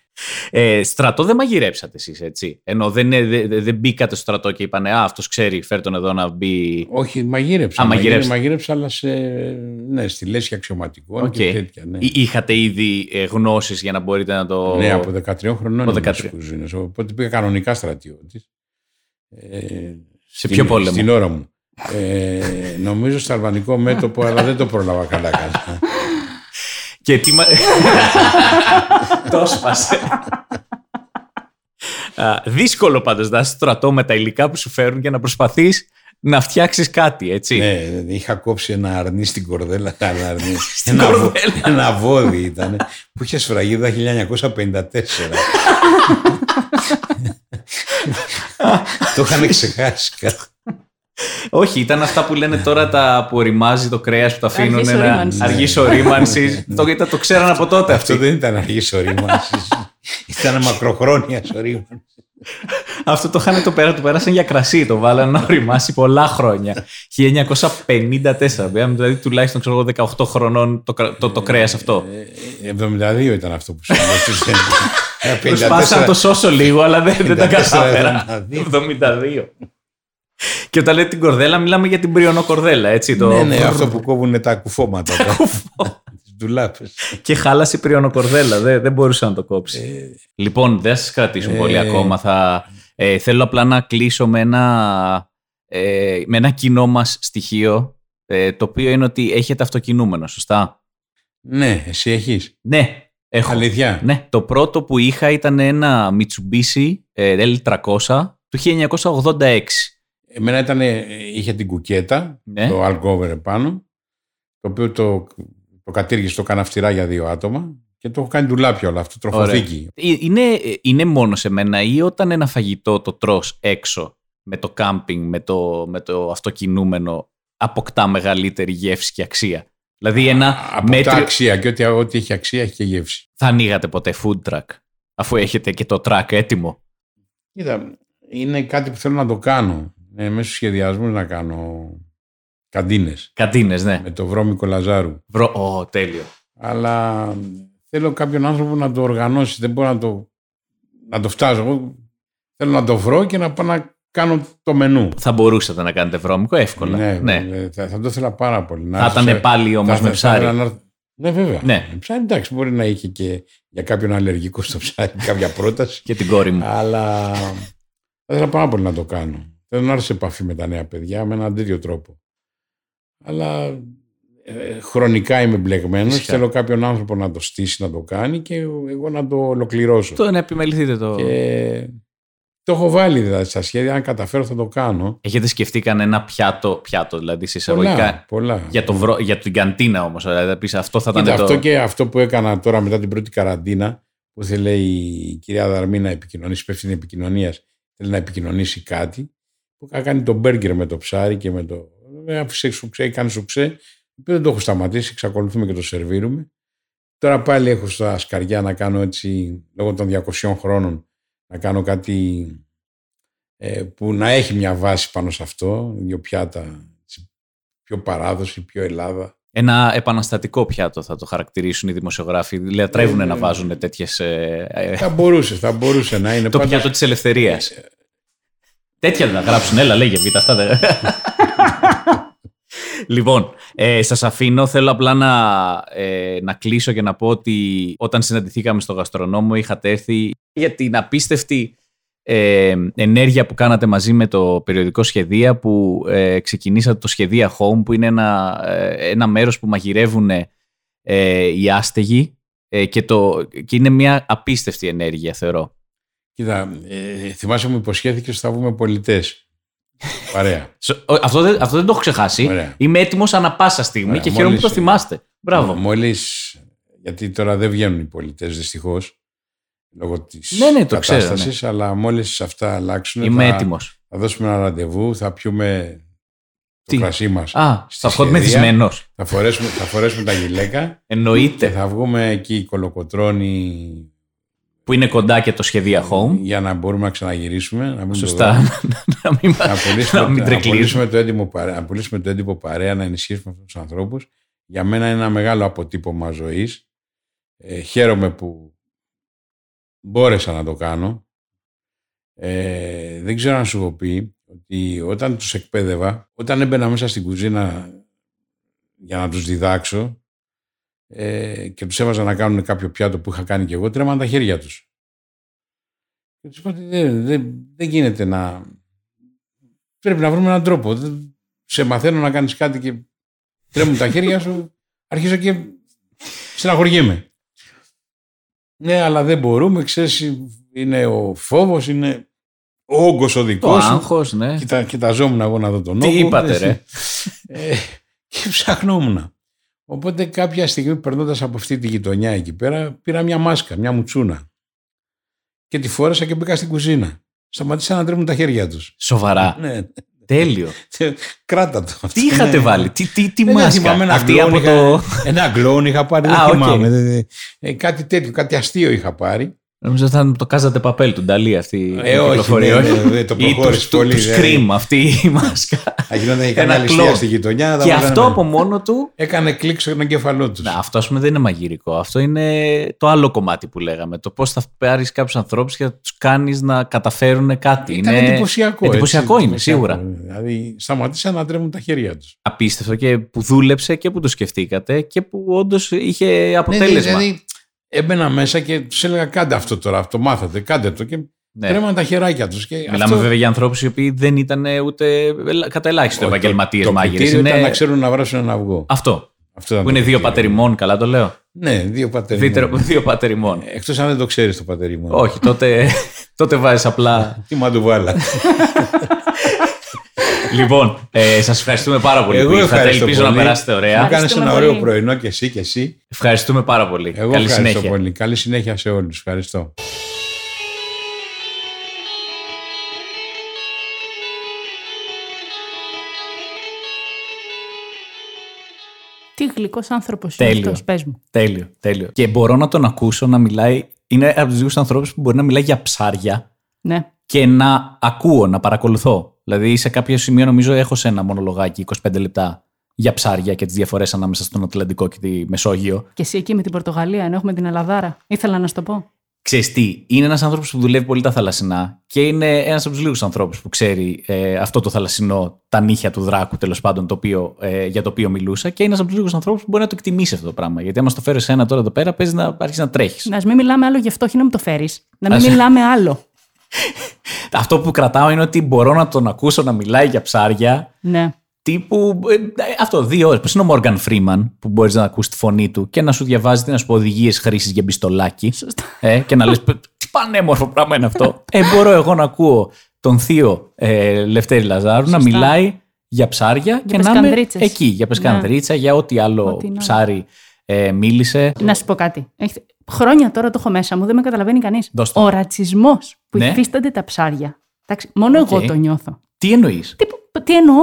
Ε, στρατό δεν μαγειρέψατε εσείς, έτσι. Ενώ δεν, είναι- δεν, δεν μπήκατε στο στρατό και είπανε Α, αυτός ξέρει, φέρ τον εδώ να μπει. Όχι, μαγείρεψα. Α, μαγειρέψατε. Μαγείρεψα, αλλά σε, ναι, στη λέσχη αξιωματικών Οκ. και τέτοια. Ναι. Ή είχατε ήδη ε, γνώσεις για να μπορείτε να το. Ναι, από 13 χρονών Από ήμουν 13. στις κουζίνες. Οπότε πήγα κανονικά στρατιώτης. Ε, Σε στην- ποιο πόλεμο; Στην ώρα μου. Ε, νομίζω στο αλβανικό μέτωπο, αλλά δεν το πρόλαβα καλά καλά. Και τι. μα- το σπάσε. Α, δύσκολο πάντως να είσαι στο στρατό με τα υλικά που σου φέρουν και να προσπαθείς να φτιάξεις κάτι, έτσι. ναι, είχα κόψει ένα αρνί στην κορδέλα. Ένα, αρνί, Στην ένα, βο- κορδέλα. ένα βόδι ήταν που είχε σφραγίδα 1954. το είχαν ξεχάσει κάτι. Όχι, ήταν αυτά που λένε τώρα τα που οριμάζει το κρέας που τα αφήνουν. Αργής ένα- ορίμανσης. Αργής ορίμανσης. το, ήταν- το ξέραν από τότε Αυτό αυτοί. δεν ήταν αργής ορίμανσης. ήταν μακροχρόνιας ορίμανσης. Αυτό το είχαν το, πέρα, το πέρασαν για κρασί, το βάλαν να οριμάσει πολλά χρόνια. 1954, δηλαδή τουλάχιστον ξέρω, εγώ, 18 χρονών το, το, το, το κρέας αυτό. Ε, 72 ήταν αυτό που σου Προσπάθησα να το σώσω λίγο, αλλά δεν, δεν τα κατάφερα. 72. Και όταν λέτε την κορδέλα, μιλάμε για την πριονοκορδέλα, έτσι. Το... Ναι, ναι, αυτό που κόβουν τα κουφώματα. Τις ντουλάπες. και χάλασε η πριονοκορδέλα, δεν, δεν μπορούσε να το κόψει. Ε, Λοιπόν, δεν θα σας κρατήσουμε πολύ Ε. ακόμα. Θα, ε, θέλω απλά να κλείσω με ένα, ε, με ένα κοινό μας στοιχείο, ε, το οποίο είναι ότι έχετε αυτοκινούμενο, σωστά; Ναι, εσύ έχεις. Ναι, έχω. Αλήθεια; Ναι, το πρώτο που είχα ήταν ένα Mitsubishi ε, L300 του 1986. Εμένα ήταν, ε, είχε την κουκέτα, Ναι. το alcover επάνω, το οποίο το, το κατήργησε, το κάνα αυστηρά για δύο άτομα και το έχω κάνει ντουλάπια όλο αυτό, τροφοθήκη. Ε, Είναι, είναι μόνο σε μένα ή όταν ένα φαγητό το τρως έξω με το κάμπινγκ, με το, με το αυτοκινούμενο αποκτά μεγαλύτερη γεύση και αξία; Δηλαδή ένα Από μέτριο... τα αξία και ό,τι, ό,τι έχει αξία έχει και γεύση. Θα ανοίγατε ποτέ food truck αφού έχετε και το truck έτοιμο; Κοίτα, είναι κάτι που θέλω να το κάνω. Ε, μέσω σχεδιασμούς να κάνω καντίνες Καντίνες, ναι. με το βρώμικο Λαζάρου. Βρω... Ω, τέλειο. Αλλά θέλω κάποιον άνθρωπο να το οργανώσει. Δεν μπορώ να το, να το φτάσω. Εγώ θέλω να το βρω και να πάω να κάνω το μενού. Θα μπορούσατε να κάνετε βρώμικο εύκολα. Ναι, ναι. ε, Θα, θα το ήθελα πάρα πολύ. Να Θα έρθει ήταν σε- πάλι θα- όμως θα- με θα ψάρι. ήθελα να έρθει- Ναι, βέβαια. Ναι. Ε, Ψάρι, εντάξει, μπορεί να είχε και για κάποιον αλλεργικό στο ψάρι κάποια πρόταση. Και την κόρη μου. αλλά θα ήθελα πάρα πολύ να το κάνω. Θέλω να έρθω σε επαφή με τα νέα παιδιά με έναν τέτοιο τρόπο. Αλλά ε, χρονικά είμαι μπλεγμένος. Φυσικά. Θέλω κάποιον άνθρωπο να το στήσει, να το κάνει και εγώ να το ολοκληρώσω. Το να επιμεληθείτε το. Και το έχω βάλει δηλαδή στα σχέδια. Αν καταφέρω θα το κάνω. Έχετε σκεφτεί κανένα πιάτο, πιάτο δηλαδή σε Πολλά, εισαγωγικά; πολλά. Για, το βρω... για την καντίνα όμως. Δηλαδή, θα πεις, αυτό θα ήταν Κοίτα, το. αυτό και αυτό που έκανα τώρα μετά την πρώτη καραντίνα, που ήθελε η κυρία Δαρμή να επικοινωνήσει, υπεύθυνη επικοινωνίας, θέλει να επικοινωνήσει κάτι, που είχα κάνει το μπέργκερ με το ψάρι και με το. Ε, Άφησε σουξέ, κάνει σουξέ, το οποίο δεν το έχω σταματήσει, εξακολουθούμε και το σερβίρουμε. Τώρα πάλι έχω στα σκαριά να κάνω έτσι, λόγω των 200 χρόνων, να κάνω κάτι ε, που να έχει μια βάση πάνω σε αυτό, δύο πιάτα, έτσι, πιο παράδοση, πιο Ελλάδα. Ένα επαναστατικό πιάτο θα το χαρακτηρίσουν οι δημοσιογράφοι. Λατρεύουν Ε, να ναι. βάζουν τέτοιες. Ε, Θα μπορούσε, θα μπορούσε να είναι. το πάντως- πιάτο της ελευθερίας. Ε, Τέτοια δεν θα γράψουν. Έλα, λέγε β' αυτά δεν. λοιπόν, ε, σας αφήνω. Θέλω απλά να, ε, να κλείσω και να πω ότι όταν συναντηθήκαμε στο γαστρονόμο είχατε έρθει για την απίστευτη ε, ενέργεια που κάνατε μαζί με το περιοδικό Σχεδία που ε, ξεκινήσατε το Σχεδία Home που είναι ένα, ε, ένα μέρος που μαγειρεύουν ε, οι άστεγοι ε, και, το, και είναι μια απίστευτη ενέργεια θεωρώ. Κοίτα, ε, θυμάσαι μου υποσχέθηκες ότι θα βγούμε πολιτές. Παρέα. Σο- ο- Αυτό δεν, αυτό δεν το έχω ξεχάσει. Ωραία. Είμαι έτοιμος ανά πάσα στιγμή Ωραία, και χαίρομαι που μόλις- το θυμάστε. Μπράβο. Μόλι. Γιατί τώρα δεν βγαίνουν οι πολιτές δυστυχώς. Λόγω της Ναι, ναι, το ξέρω, κατάστασης. Αλλά μόλις αυτά αλλάξουν. Είμαι θα, έτοιμος. Θα δώσουμε ένα ραντεβού, θα πιούμε το Τι; κρασί μας. Α, στη θα βγω σχεδία. μεθυσμένος. Θα φορέσουμε, θα φορέσουμε τα γυλαίκα και Εννοείται. θα βγούμε εκεί κολοκοτρώνη Που είναι κοντά και το σχεδία home. για να μπορούμε να ξαναγυρίσουμε. Να μην το Σωστά. να μην, να πουλήσουμε, να μην να τρεκλίζουμε. πουλήσουμε το έντυπο παρέα, να πουλήσουμε το έντυπο παρέα, να ενισχύσουμε αυτούς τους ανθρώπους. Για μένα είναι ένα μεγάλο αποτύπωμα ζωής. Ε, χαίρομαι που μπόρεσα να το κάνω. Ε, δεν ξέρω αν σου έχω πει ότι όταν τους εκπαίδευα, όταν έμπαινα μέσα στην κουζίνα για να τους διδάξω ε, και τους έβαζα να κάνουν κάποιο πιάτο που είχα κάνει και εγώ, τρέμαν τα χέρια τους. Και τους είπα ότι δεν, δεν, δεν γίνεται να... Πρέπει να βρούμε έναν τρόπο. Δεν- Σε μαθαίνω να κάνεις κάτι και τρέμουν τα χέρια σου, αρχίζω και στεναχωριέμαι. Ναι, αλλά δεν μπορούμε, ξέρεις, είναι ο φόβος, είναι ο όγκος ο Το δικός σου. άγχος, ναι. Κοίτα, κοιταζόμουν εγώ να δω τον Τι όγκο. είπατε, δεν- ρε. Ε, και ψαχνόμουν. Οπότε κάποια στιγμή περνώντας από αυτή τη γειτονιά εκεί πέρα, πήρα μια μάσκα, μια μουτσούνα. Και τη φόρεσα και μπήκα στην κουζίνα. Σταματήσαν να τρέμουν τα χέρια τους. Σοβαρά. Ναι, Τέλειο. κράτα το. αυτό. Τι είχατε Ναι. βάλει, τι, τι, τι Δεν μάσκα; θυμάμαι, ένα Αυτή κλόουν από το. Ένα κλόουν είχα πάρει, δεν Α, οκ. θυμάμαι. Δεν- δεν- ε, κάτι τέτοιο, κάτι αστείο είχα πάρει. Νομίζω ότι θα είναι το κάζατε παπέλ του Νταλή αυτή η Ε, όχι, κυκλοφορία. ναι, ναι, ναι, το Ή προχώρησε του, πολύ, του δηλαδή. Scream αυτή η μάσκα. Θα γινόταν η Ένα κανένα ληστεία κλον. στη γειτονιά. θα Και βάλανε αυτό με- από μόνο του Έκανε κλικ στον εγκέφαλό τους. Να, αυτό ας πούμε δεν είναι μαγειρικό. Αυτό είναι το άλλο κομμάτι που λέγαμε. Το πώς θα πάρεις κάποιους ανθρώπους και θα τους κάνεις να καταφέρουν κάτι. Ήταν είναι εντυπωσιακό. εντυπωσιακό έτσι, είναι, εντυπωσιακό. σίγουρα. Δηλαδή, σταματήσαν να τρέμουν τα χέρια τους. Απίστευτο και που δούλεψε και που το σκεφτήκατε και που όντως είχε αποτέλεσμα. Ναι, δηλαδή, έμπαινα μέσα και τους έλεγα: Κάντε αυτό τώρα, αυτό μάθατε, κάντε το. Και Ναι. τρέμαν τα χεράκια τους. Μιλάμε αυτό, βέβαια για ανθρώπους οι οποίοι δεν ήταν ούτε ελα- κατά ελάχιστο το- επαγγελματίες Το μάγειρες. κριτήριο ήταν Είναι... να ξέρουν να βράσουν ένα αυγό. Αυτό. Αυτό ήταν Που το είναι δύο κριτήριο. πατεριμών, καλά το λέω. Ναι, δύο πατεριμών. Δίτερο- Δύο πατεριμών. Εκτός αν δεν το ξέρεις το πατεριμόν. Όχι, τότε, τότε βάζεις απλά. Τι μαντουβάλα. λοιπόν, ε, σας ευχαριστούμε πάρα πολύ Εγώ που ήρθατε. ευχαριστώ Ελπίζω πολύ. να περάσετε Μου ωραία. έκανε Ευχαριστούμε ένα ωραίο πολύ. πρωινό και εσύ και εσύ. Ευχαριστούμε πάρα πολύ. Εγώ Καλή ευχαριστώ συνέχεια. πολύ. Καλή συνέχεια σε όλους. Ευχαριστώ. Τι γλυκός άνθρωπος είναι Τέλειο. αυτός, πες μου. Τέλειο, τέλειο. Και μπορώ να τον ακούσω να μιλάει. Είναι από τους λίγους ανθρώπους που μπορεί να μιλάει για ψάρια Ναι. Και να ακούω, να παρακολουθώ. Δηλαδή, σε κάποιο σημείο, νομίζω, έχω σε ένα μονολογάκι 25 λεπτά για ψάρια και τις διαφορές ανάμεσα στον Ατλαντικό και τη Μεσόγειο. Και εσύ εκεί με την Πορτογαλία, ενώ έχουμε την Ελλαδάρα. Ήθελα να σου το πω. Ξέρεις τι, είναι ένας άνθρωπος που δουλεύει πολύ τα θαλασσινά και είναι ένας από τους λίγους ανθρώπους που ξέρει ε, αυτό το θαλασσινό, τα νύχια του δράκου τέλος πάντων, το οποίο, ε, για το οποίο μιλούσα και είναι ένας από τους λίγους ανθρώπους που μπορεί να το εκτιμήσει αυτό το πράγμα. Γιατί άμα στο φέρω εσένα τώρα εδώ πέρα, παίζει να αρχίσεις να τρέχεις. Να μην μιλάμε άλλο γι' αυτό, όχι να μου το φέρεις. Να μην Ας- μιλάμε άλλο. Αυτό που κρατάω είναι ότι μπορώ να τον ακούσω να μιλάει για ψάρια Ναι. τύπου. ε, αυτό, δύο ώρες. Πώς είναι ο Μόργαν Φρήμαν που μπορείς να ακούσει τη φωνή του και να σου διαβάζει τι να σου πω οδηγίες χρήσης για πιστολάκι. Σωστά. Ε, και να λες, τι πανέμορφο πράγμα είναι αυτό. ε, μπορώ εγώ να ακούω τον θείο ε, Λευτέρη Λαζάρου να Σωστά. μιλάει για ψάρια και να είμαι πεσκανδρίτσες. εκεί, για πεσκανδρίτσα, για ό,τι άλλο Ό,τι να- ψάρι ε, μίλησε. Να σου πω κάτι. Έχετε- Χρόνια τώρα το έχω μέσα μου, δεν με καταλαβαίνει κανείς. Δώσ' το. Ο ρατσισμός που Ναι. υφίστανται τα ψάρια. Εντάξει, μόνο Οκ. εγώ το νιώθω. Τι εννοείς; Τι, τι εννοώ;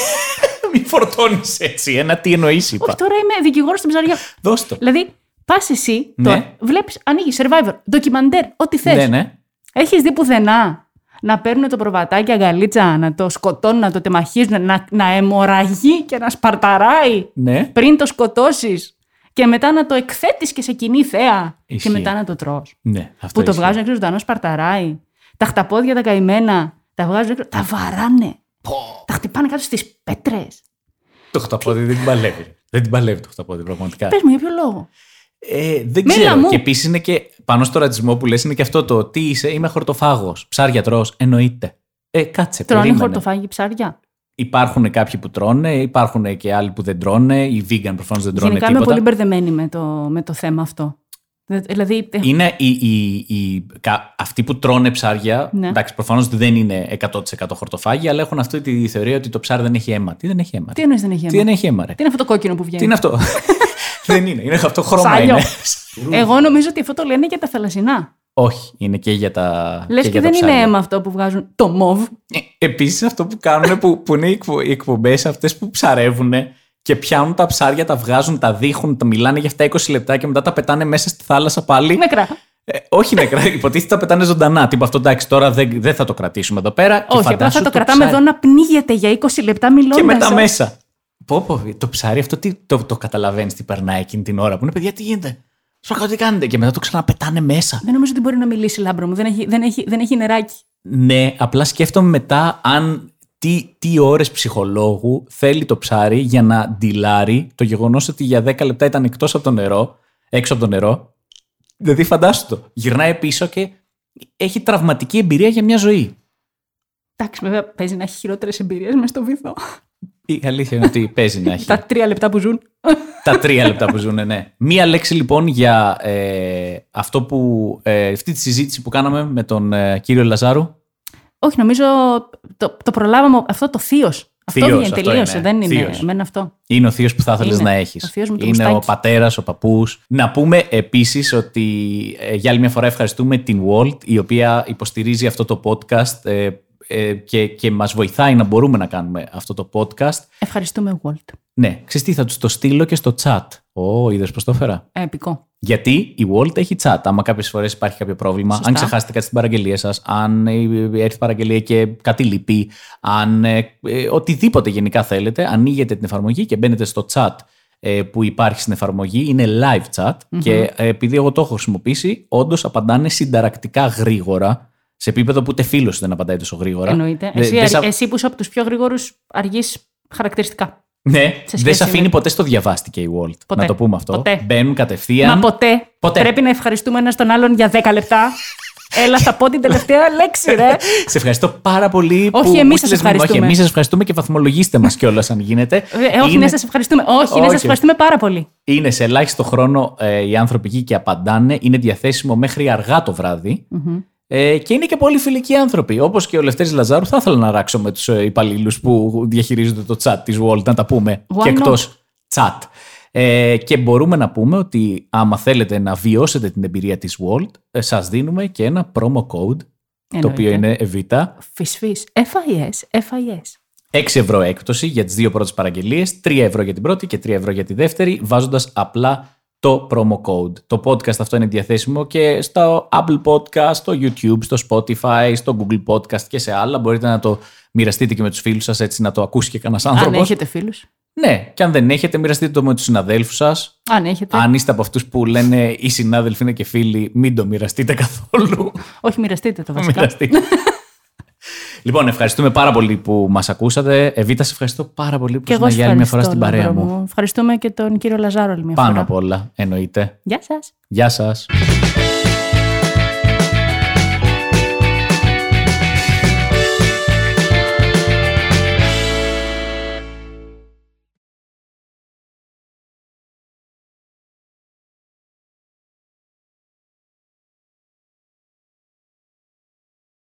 Μην φορτώνεις έτσι. Ένα τι εννοείς, είπα. Όχι, τώρα είμαι δικηγόρος στην ψαριά. Δώσ' το. Δηλαδή, πας εσύ, Ναι. τώρα, βλέπεις, ανοίγεις Survivor, ντοκιμαντέρ, ό,τι θες. Ναι, ναι. Έχεις δει πουθενά να παίρνουν το προβατάκι αγκαλίτσα, να το σκοτώνουν, να το τεμαχίζουν, να, να αιμορραγεί και να σπαρταράει Ναι. πριν το σκοτώσεις; Και μετά να το εκθέτεις και σε κοινή θέα. Ισχύει. Και μετά να το τρως. ναι αυτό Που το ισχύει. βγάζουν έξω ζωντανό, σπαρταράει. Τα χταπόδια τα καημένα, τα βγάζουν έξω, τα βαράνε. Τα χτυπάνε κάτω στις πέτρες. Το χταπόδι δεν την παλεύει. Δεν την παλεύει το χταπόδι, πραγματικά. Πες μου, για ποιο λόγο; Ε, δεν Μίλα ξέρω. μου. Και επίσης είναι και πάνω στο ρατσισμό που λες είναι και αυτό το τι είσαι, είμαι χορτοφάγος. Ψάρια τρως, εννοείται. Ε, κάτσε. Τρώνε περίμενε. χορτοφάγι ψάρια. Υπάρχουν κάποιοι που τρώνε, υπάρχουν και άλλοι που δεν τρώνε. Οι vegan προφανώς δεν τρώνε Γενικά είμαι τίποτα. πολύ μπερδεμένη με το, με το θέμα αυτό. Δε- Δηλαδή, ε, Είναι οι, οι, οι, κα- αυτοί που τρώνε ψάρια. Ναι. Εντάξει, προφανώς δεν είναι 100% χορτοφάγοι, αλλά έχουν αυτή τη θεωρία ότι το ψάρι δεν έχει αίμα. Τι δεν έχει αίμα. ρε; τι εννοείς δεν έχει Τι αίμα; δεν έχει αίμα, ρε; Τι είναι αυτό το κόκκινο που βγαίνει; Τι είναι αυτό; δεν είναι. Είναι αυτό χρώμα Σάλιο. είναι. Εγώ νομίζω ότι αυτό το λένε για τα θαλασσινά. Όχι, είναι και για τα. Λες και, για τα δεν είναι ψάρια. αίμα αυτό που βγάζουν το μοβ. Επίσης, αυτό που κάνουν που, που είναι οι εκπο- οι εκπομπές αυτές που ψαρεύουν και πιάνουν τα ψάρια, τα βγάζουν, τα δείχνουν, τα μιλάνε για αυτά 20 λεπτά και μετά τα πετάνε μέσα στη θάλασσα πάλι. Νεκρά. Ε, όχι νεκρά, υποτίθεται τα πετάνε ζωντανά. Τύπου αυτό εντάξει, τώρα δεν, δεν θα το κρατήσουμε εδώ πέρα. και Όχι, απλά φαντάσου θα το το κρατάμε ψάρι. εδώ να πνίγεται για 20 λεπτά μιλώντας. Και μετά μέσα. Πω, πω, το ψάρι αυτό τι, το, το καταλαβαίνεις τι περνάει εκείνη την ώρα που είναι παιδιά, τι γίνεται; Σου τι κάνετε. Και μετά το ξαναπετάνε μέσα. Δεν νομίζω ότι μπορεί να μιλήσει, λάμπρο μου. Δεν έχει, δεν έχει, δεν έχει νεράκι. Ναι, απλά σκέφτομαι μετά αν τι, τι ώρες ψυχολόγου θέλει το ψάρι για να ντυλάρει το γεγονός ότι για 10 λεπτά ήταν εκτός από το νερό, έξω από το νερό. Δηλαδή φαντάσου το. Γυρνάει πίσω και έχει τραυματική εμπειρία για μια ζωή. Εντάξει, βέβαια παίζει να έχει χειρότερες εμπειρίες μες στο βυθό. Η αλήθεια είναι ότι παίζει να έχει. Τα τρία λεπτά που ζουν. Τα τρία λεπτά που ζουν, ναι. Μία λέξη λοιπόν για ε, αυτό που, ε, αυτή τη συζήτηση που κάναμε με τον ε, κύριο Λαζάρου. Όχι, νομίζω το, το προλάβαμε. Αυτό το θείος. Αυτό Θείος, βγαίνει, αυτό τελείωσε. είναι. Δεν είναι Θείος. εμένα αυτό. Είναι ο θείος που θα ήθελε Είναι. να έχεις. Ο θείος μου το Είναι ο μουστάκι. πατέρας, ο παππούς. Να πούμε επίσης ότι ε, για άλλη μια φορά ευχαριστούμε την Walt, η οποία υποστηρίζει αυτό το podcast ε, ε, και, και μας βοηθάει να μπορούμε να κάνουμε αυτό το podcast. Ευχαριστούμε, Walt. Ναι, ξέρεις τι, θα τους το στείλω και στο chat. Ω, είδες πώ το έφερα; Ε, επικό. Γιατί η Walt έχει chat. Άμα κάποιες φορές υπάρχει κάποιο πρόβλημα, Σωστά. αν ξεχάσετε κάτι στην παραγγελία σας, αν ε, έρθει παραγγελία και κάτι λυπεί, αν ε, ε, οτιδήποτε γενικά θέλετε, ανοίγετε την εφαρμογή και μπαίνετε στο chat ε, που υπάρχει στην εφαρμογή. Είναι live chat και ε, επειδή εγώ το έχω χρησιμοποιήσει, όντως απαντάνε συνταρακτικά γρήγορα. Σε επίπεδο που ούτε φίλος δεν απαντάει τόσο γρήγορα. Εννοείται. Δε- Εσύ, δεν σα- εσύ που είσαι από τους πιο γρήγορους αργείς χαρακτηριστικά. Ναι, δεν σχέση σε αφήνει με- ποτέ στο διαβάστηκε η Walt. Ποτέ. Να το πούμε αυτό. Ποτέ. Μπαίνουν κατευθείαν. Μα ποτέ. Ποτέ. Πρέπει να ευχαριστούμε ένα τον άλλον για 10 λεπτά. Έλα, θα πω την τελευταία λέξη, ρε. Σε ευχαριστώ πάρα πολύ. Όχι, που εμείς μου σας στείλες μήνυμα. ευχαριστούμε. Όχι, εμείς σας ευχαριστούμε και βαθμολογήστε μας κιόλας αν γίνεται. Ε, όχι, είναι, ναι, σας ευχαριστούμε. Όχι, ναι, Όχι. σας ευχαριστούμε πάρα πολύ. είναι σε ελάχιστο χρόνο ε, οι άνθρωποι εκεί και απαντάνε. Είναι διαθέσιμο μέχρι αργά το βραδι Ε, και είναι και πολύ φιλικοί άνθρωποι. Όπως και ο Λευτέρης Λαζάρου, θα ήθελα να ράξω με τους ε, υπαλλήλους που διαχειρίζονται το chat της Walt, να τα πούμε Why και not? εκτός chat. Ε, και μπορούμε να πούμε ότι άμα θέλετε να βιώσετε την εμπειρία της Walt, ε, σας δίνουμε και ένα promo code, το οποίο είναι Evita, Φυσφύς. FIS, FIS. 6 ευρώ έκπτωση για τις δύο πρώτες παραγγελίες, 3 ευρώ για την πρώτη και 3 ευρώ για τη δεύτερη, βάζοντας απλά το promo code. Το podcast αυτό είναι διαθέσιμο και στο Apple Podcast, στο YouTube, στο Spotify, στο Google Podcast και σε άλλα. Μπορείτε να το μοιραστείτε και με τους φίλους σας έτσι να το ακούσει και κανένας Αν άνθρωπος. έχετε φίλους. Ναι, και αν δεν έχετε, μοιραστείτε το με τους συναδέλφους σας. Αν έχετε. Αν είστε από αυτούς που λένε οι συνάδελφοι είναι και φίλοι, μην το μοιραστείτε καθόλου. Όχι, μοιραστείτε το βασικά. Μοιραστείτε. Λοιπόν, ευχαριστούμε πάρα πολύ που μας ακούσατε. Εβίτα, σε ευχαριστώ πάρα πολύ που Και εγώ ήσουν σας για άλλη μια φορά ευχαριστώ, στην παρέα Λάμπρο μου. μου. Ευχαριστούμε και τον κύριο Λαζάρου άλλη μια Πάνω φορά. απ' όλα, εννοείται. Γεια σας. Γεια σας.